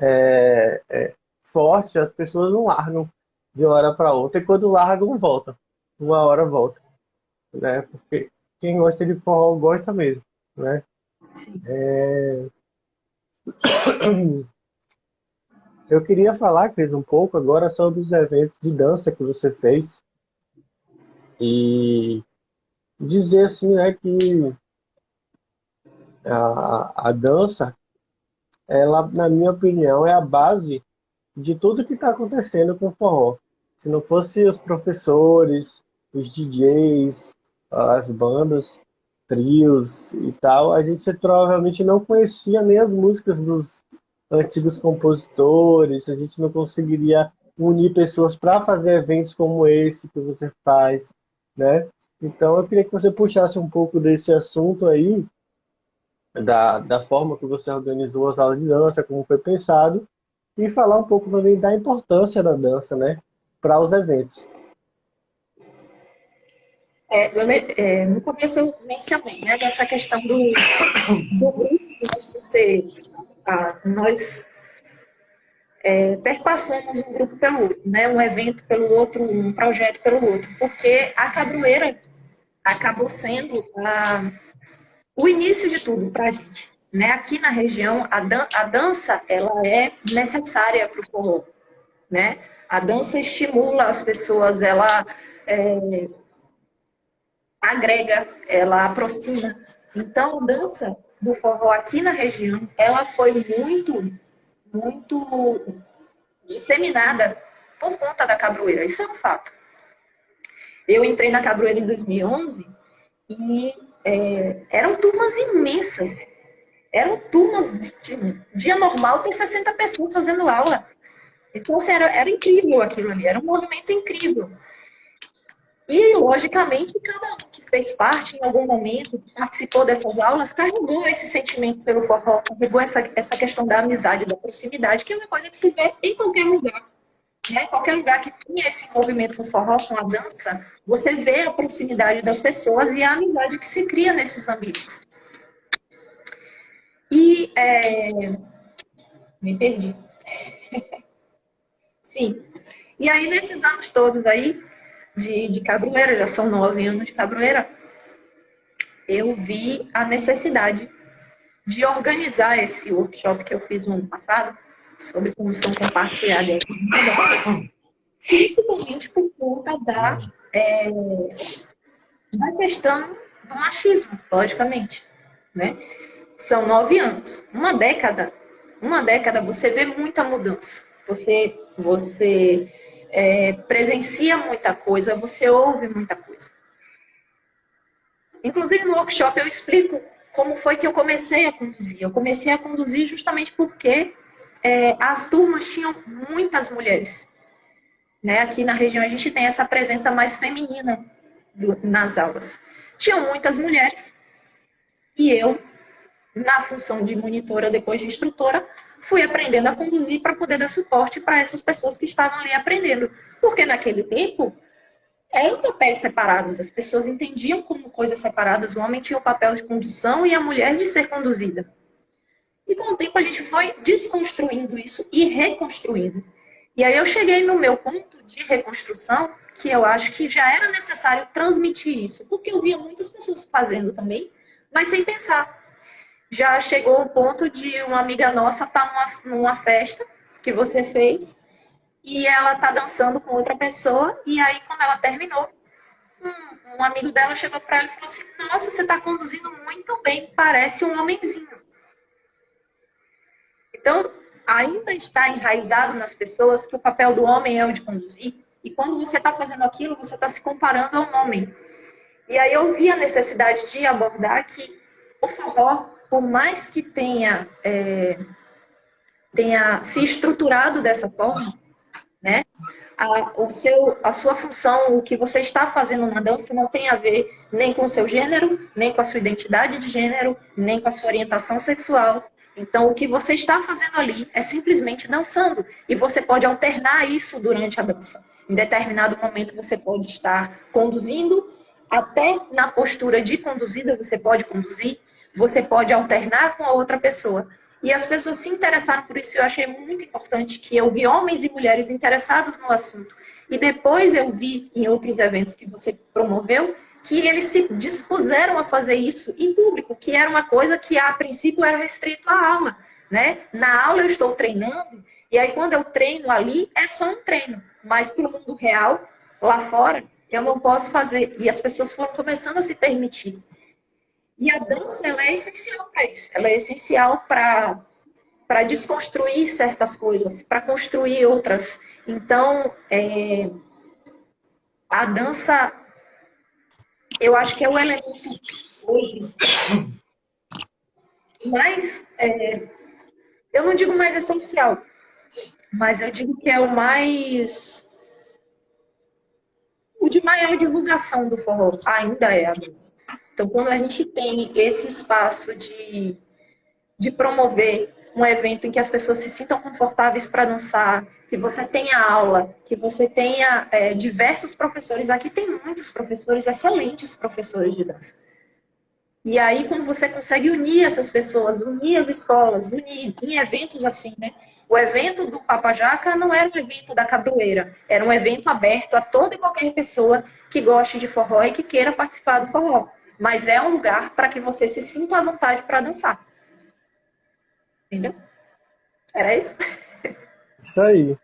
é, é, forte, as pessoas não largam de uma hora para outra, e quando largam, volta. Uma hora volta. Né? Porque quem gosta de forró gosta mesmo. Né? É... Eu queria falar, Cris, um pouco agora sobre os eventos de dança que você fez e dizer assim, né, que a, a dança, ela, na minha opinião, é a base de tudo que está acontecendo com o forró. Se não fosse os professores, os DJs, as bandas, trios e tal, a gente provavelmente não conhecia nem as músicas dos antigos compositores, a gente não conseguiria unir pessoas para fazer eventos como esse que você faz, né? Então eu queria que você puxasse um pouco desse assunto aí, da, da forma que você organizou as aulas de dança, como foi pensado, e falar um pouco também da importância da dança, né, para os eventos. É, eu, é, no começo eu mencionei né, dessa questão do, do grupo nosso ser. Ah, nós é, perpassamos um grupo pelo outro, né? um evento pelo outro, um projeto pelo outro, porque a cabroeira acabou sendo a, o início de tudo para a gente. Né? Aqui na região, a, dan a dança ela é necessária para o forró. Né? A dança estimula as pessoas, ela é, agrega, ela aproxima. Então, a dança do forró aqui na região, ela foi muito muito disseminada por conta da cabroeira. Isso é um fato. Eu entrei na cabroeira em 2011 e é, eram turmas imensas. Eram turmas de, de, dia normal, tem 60 pessoas fazendo aula. Então, assim, era, era incrível aquilo ali, era um movimento incrível. E, logicamente, cada um que fez parte em algum momento, que participou dessas aulas, carregou esse sentimento pelo forró, carregou essa, essa questão da amizade, da proximidade, que é uma coisa que se vê em qualquer lugar. Né? Em qualquer lugar que tenha esse envolvimento com forró, com a dança, você vê a proximidade das pessoas e a amizade que se cria nesses ambientes. E é... me perdi. Sim. E aí, nesses anos todos aí, de, de cabroeira, já são nove anos de cabroeira, eu vi a necessidade de organizar esse workshop que eu fiz no ano passado, sobre condução compartilhada principalmente por conta da, é, da questão do machismo, logicamente. Né? São nove anos. Uma década, uma década você vê muita mudança. Você, você é, presencia muita coisa, você ouve muita coisa. Inclusive no workshop eu explico como foi que eu comecei a conduzir. Eu comecei a conduzir justamente porque é, as turmas tinham muitas mulheres. Né? Aqui na região a gente tem essa presença mais feminina do, nas aulas. Tinham muitas mulheres e eu, na função de monitora, depois de instrutora, fui aprendendo a conduzir para poder dar suporte para essas pessoas que estavam ali aprendendo. Porque naquele tempo eram papéis separados, as pessoas entendiam como coisas separadas. O homem tinha o papel de condução e a mulher de ser conduzida. E com o tempo a gente foi desconstruindo isso e reconstruindo. E aí eu cheguei no meu ponto de reconstrução, que eu acho que já era necessário transmitir isso, porque eu via muitas pessoas fazendo também, mas sem pensar. Já chegou o ponto de uma amiga nossa estar tá numa, numa festa que você fez e ela tá dançando com outra pessoa e aí quando ela terminou, um, um amigo dela chegou para ela e falou assim: Nossa, você está conduzindo muito bem, parece um homenzinho. Então, ainda está enraizado nas pessoas que o papel do homem é o de conduzir. E quando você está fazendo aquilo, você está se comparando ao homem. E aí eu vi a necessidade de abordar que o forró, por mais que tenha, é, tenha se estruturado dessa forma, né? A, o seu, a sua função, o que você está fazendo na dança não tem a ver nem com o seu gênero, nem com a sua identidade de gênero, nem com a sua orientação sexual. Então, o que você está fazendo ali é simplesmente dançando. E você pode alternar isso durante a dança. Em determinado momento, você pode estar conduzindo, até na postura de conduzida, você pode conduzir, você pode alternar com a outra pessoa. E as pessoas se interessaram por isso. Eu achei muito importante que eu vi homens e mulheres interessados no assunto. E depois eu vi em outros eventos que você promoveu que eles se dispuseram a fazer isso em público, que era uma coisa que a princípio era restrito à aula, né? Na aula eu estou treinando e aí quando eu treino ali é só um treino, mas para o mundo real lá fora eu não posso fazer e as pessoas foram começando a se permitir. E a dança ela é essencial para isso, ela é essencial para para desconstruir certas coisas, para construir outras. Então, é, a dança eu acho que é o elemento hoje mais, é, eu não digo mais essencial, mas eu digo que é o mais, o de maior divulgação do forró, ainda é a dança. Então, quando a gente tem esse espaço de, de promover um evento em que as pessoas se sintam confortáveis para dançar, que você tenha aula, que você tenha é, diversos professores. Aqui tem muitos professores, excelentes professores de dança. E aí, quando você consegue unir essas pessoas, unir as escolas, unir em eventos assim, né? O evento do Papajaca não era um evento da cabroeira, era um evento aberto a toda e qualquer pessoa que goste de forró e que queira participar do forró. Mas é um lugar para que você se sinta à vontade para dançar. Entendeu? Era isso? Isso aí.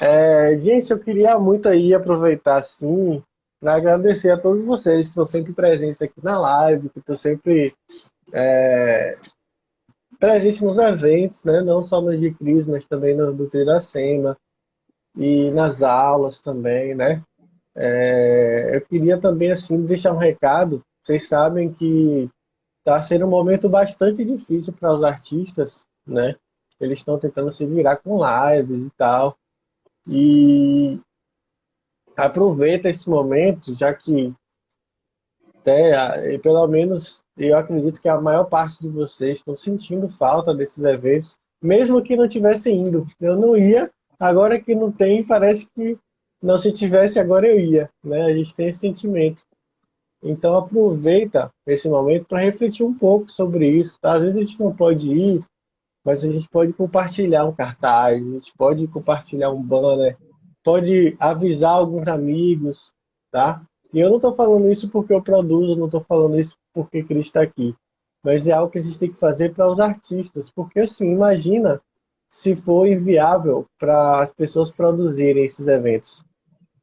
É, gente, eu queria muito aí aproveitar, sim, para agradecer a todos vocês que estão sempre presentes aqui na live, que estão sempre é, presentes nos eventos, né? não só no de Cris, mas também no do Tiracema e nas aulas também, né? É, eu queria também, assim, deixar um recado. Vocês sabem que está sendo um momento bastante difícil para os artistas, né? Eles estão tentando se virar com lives e tal. E aproveita esse momento, já que até, pelo menos eu acredito que a maior parte de vocês estão sentindo falta desses eventos, mesmo que não tivesse indo. Eu não ia, agora que não tem, parece que não se tivesse, agora eu ia. Né? A gente tem esse sentimento. Então aproveita esse momento para refletir um pouco sobre isso. Tá? Às vezes a gente não pode ir, mas a gente pode compartilhar um cartaz, a gente pode compartilhar um banner, pode avisar alguns amigos, tá? E eu não estou falando isso porque eu produzo, não estou falando isso porque Cris está aqui. Mas é algo que a gente tem que fazer para os artistas. Porque, assim, imagina se for inviável para as pessoas produzirem esses eventos.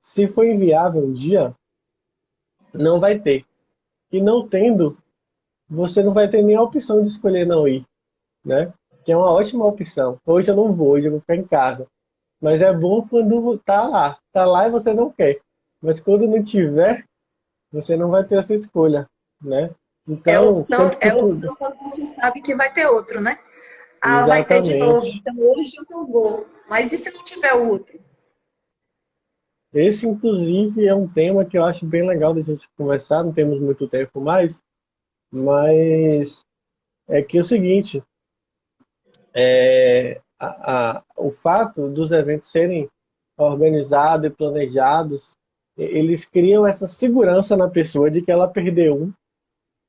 Se for inviável um dia, não vai ter. E não tendo, você não vai ter nem a opção de escolher não ir, né? Que é uma ótima opção. Hoje eu não vou, hoje eu vou ficar em casa. Mas é bom quando tá lá. Tá lá e você não quer. Mas quando não tiver, você não vai ter essa escolha, né? Então, é opção, é opção quando você sabe que vai ter outro, né? Ah, Exatamente. vai ter de novo. Então hoje eu não vou. Mas e se não tiver outro? Esse, inclusive, é um tema que eu acho bem legal da gente conversar, não temos muito tempo mais, mas é que é o seguinte, é, a, a, o fato dos eventos serem organizados e planejados, eles criam essa segurança na pessoa de que ela perder um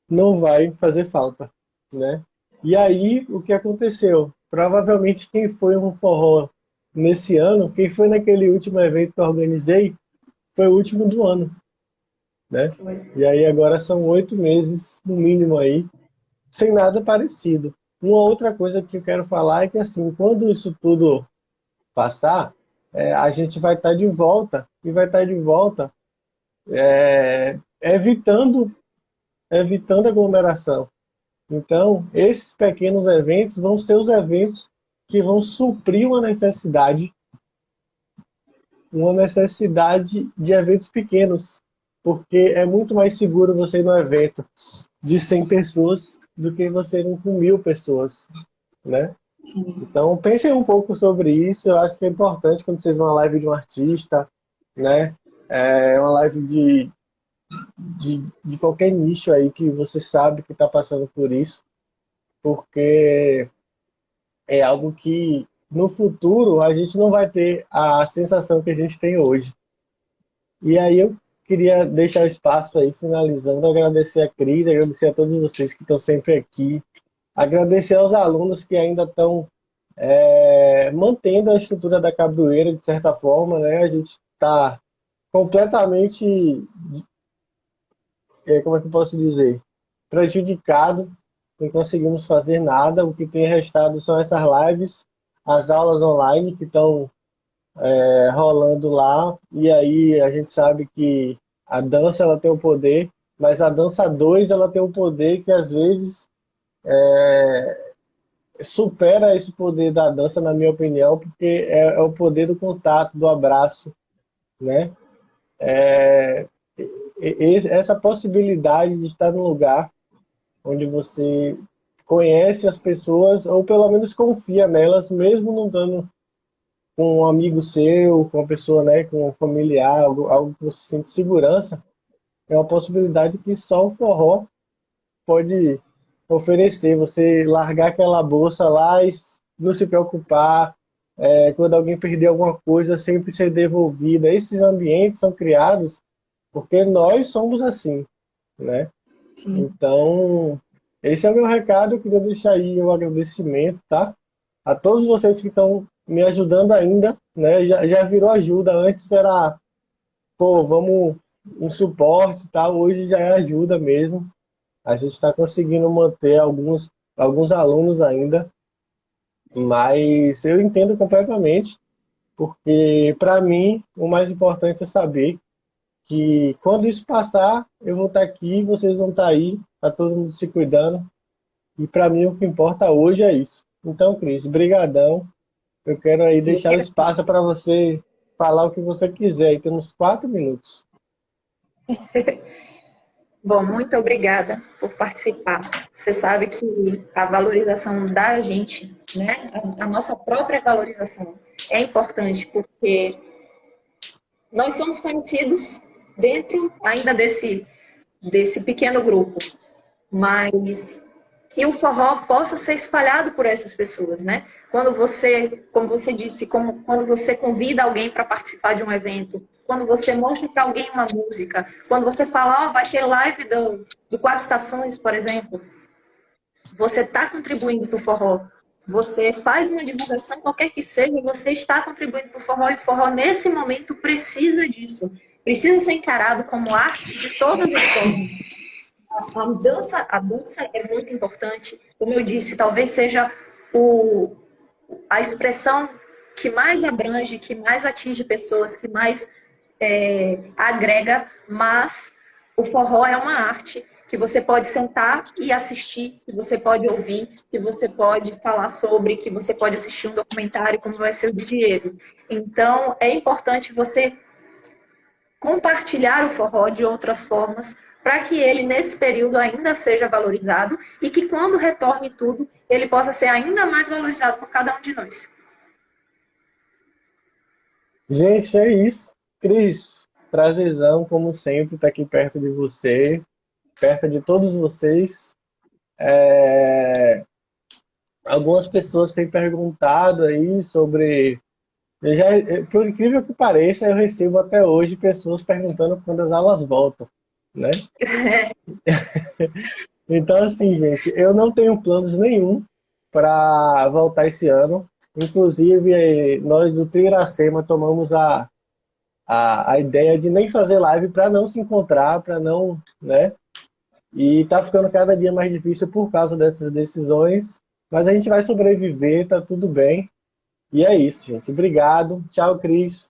não vai fazer falta, né? E aí, o que aconteceu? Provavelmente quem foi um forró nesse ano, quem foi naquele último evento que eu organizei, foi o último do ano. né? E aí agora são oito meses, no mínimo aí, sem nada parecido. Uma outra coisa que eu quero falar é que assim, quando isso tudo passar, é, a gente vai estar de volta e vai estar de volta é, evitando evitando aglomeração. Então, esses pequenos eventos vão ser os eventos que vão suprir uma necessidade uma necessidade de eventos pequenos, porque é muito mais seguro você ir no evento de 100 pessoas do que você ir com mil pessoas, né? Sim. Então, pensem um pouco sobre isso. Eu acho que é importante quando você vê uma live de um artista, né? É uma live de, de, de qualquer nicho aí que você sabe que está passando por isso, porque é algo que no futuro a gente não vai ter a sensação que a gente tem hoje. E aí eu queria deixar espaço aí, finalizando, agradecer a Cris, agradecer a todos vocês que estão sempre aqui, agradecer aos alunos que ainda estão é, mantendo a estrutura da capoeira, de certa forma, né? A gente está completamente, é, como é que eu posso dizer, prejudicado, não conseguimos fazer nada, o que tem restado são essas lives as aulas online que estão é, rolando lá, e aí a gente sabe que a dança ela tem o poder, mas a dança 2 ela tem um poder que às vezes é, supera esse poder da dança, na minha opinião, porque é, é o poder do contato, do abraço, né? É, essa possibilidade de estar num lugar onde você conhece as pessoas, ou pelo menos confia nelas, mesmo não dando com um amigo seu, com uma pessoa, né, com um familiar, algo, algo que você sente segurança, é uma possibilidade que só o forró pode oferecer. Você largar aquela bolsa lá e não se preocupar, é, quando alguém perder alguma coisa, sempre ser devolvida. Esses ambientes são criados porque nós somos assim, né? Sim. Então, esse é o meu recado, eu queria deixar aí o agradecimento, tá? A todos vocês que estão me ajudando ainda, né? Já, já virou ajuda, antes era, pô, vamos um suporte, tá? Hoje já é ajuda mesmo. A gente está conseguindo manter alguns, alguns alunos ainda, mas eu entendo completamente, porque para mim o mais importante é saber que quando isso passar, eu vou estar tá aqui, vocês vão estar tá aí tá todo mundo se cuidando. E para mim o que importa hoje é isso. Então, Cris, brigadão. Eu quero aí Sim, deixar espaço para você falar o que você quiser. Aí temos quatro minutos. Bom, muito obrigada por participar. Você sabe que a valorização da gente, né, a nossa própria valorização é importante porque nós somos conhecidos dentro ainda desse desse pequeno grupo, mas que o forró possa ser espalhado por essas pessoas, né? Quando você, como você disse, como, quando você convida alguém para participar de um evento, quando você mostra para alguém uma música, quando você fala, oh, vai ter live do, do Quatro Estações, por exemplo, você está contribuindo para o forró. Você faz uma divulgação, qualquer que seja, você está contribuindo para o forró e o forró, nesse momento, precisa disso. Precisa ser encarado como arte de todas as formas a dança, a dança é muito importante. Como eu disse, talvez seja o, a expressão que mais abrange, que mais atinge pessoas, que mais é, agrega, mas o forró é uma arte que você pode sentar e assistir, que você pode ouvir, que você pode falar sobre, que você pode assistir um documentário como vai ser o de Diego. Então, é importante você compartilhar o forró de outras formas, para que ele, nesse período, ainda seja valorizado e que, quando retorne tudo, ele possa ser ainda mais valorizado por cada um de nós. Gente, é isso. Cris, prazerzão, como sempre, estar tá aqui perto de você, perto de todos vocês. É... Algumas pessoas têm perguntado aí sobre. Eu já, por incrível que pareça, eu recebo até hoje pessoas perguntando quando as aulas voltam né? então, assim, gente, eu não tenho planos nenhum para voltar esse ano. Inclusive, nós do Triracema tomamos a, a, a ideia de nem fazer live para não se encontrar, para não, né? E tá ficando cada dia mais difícil por causa dessas decisões, mas a gente vai sobreviver, tá tudo bem. E é isso, gente. Obrigado. Tchau, Cris.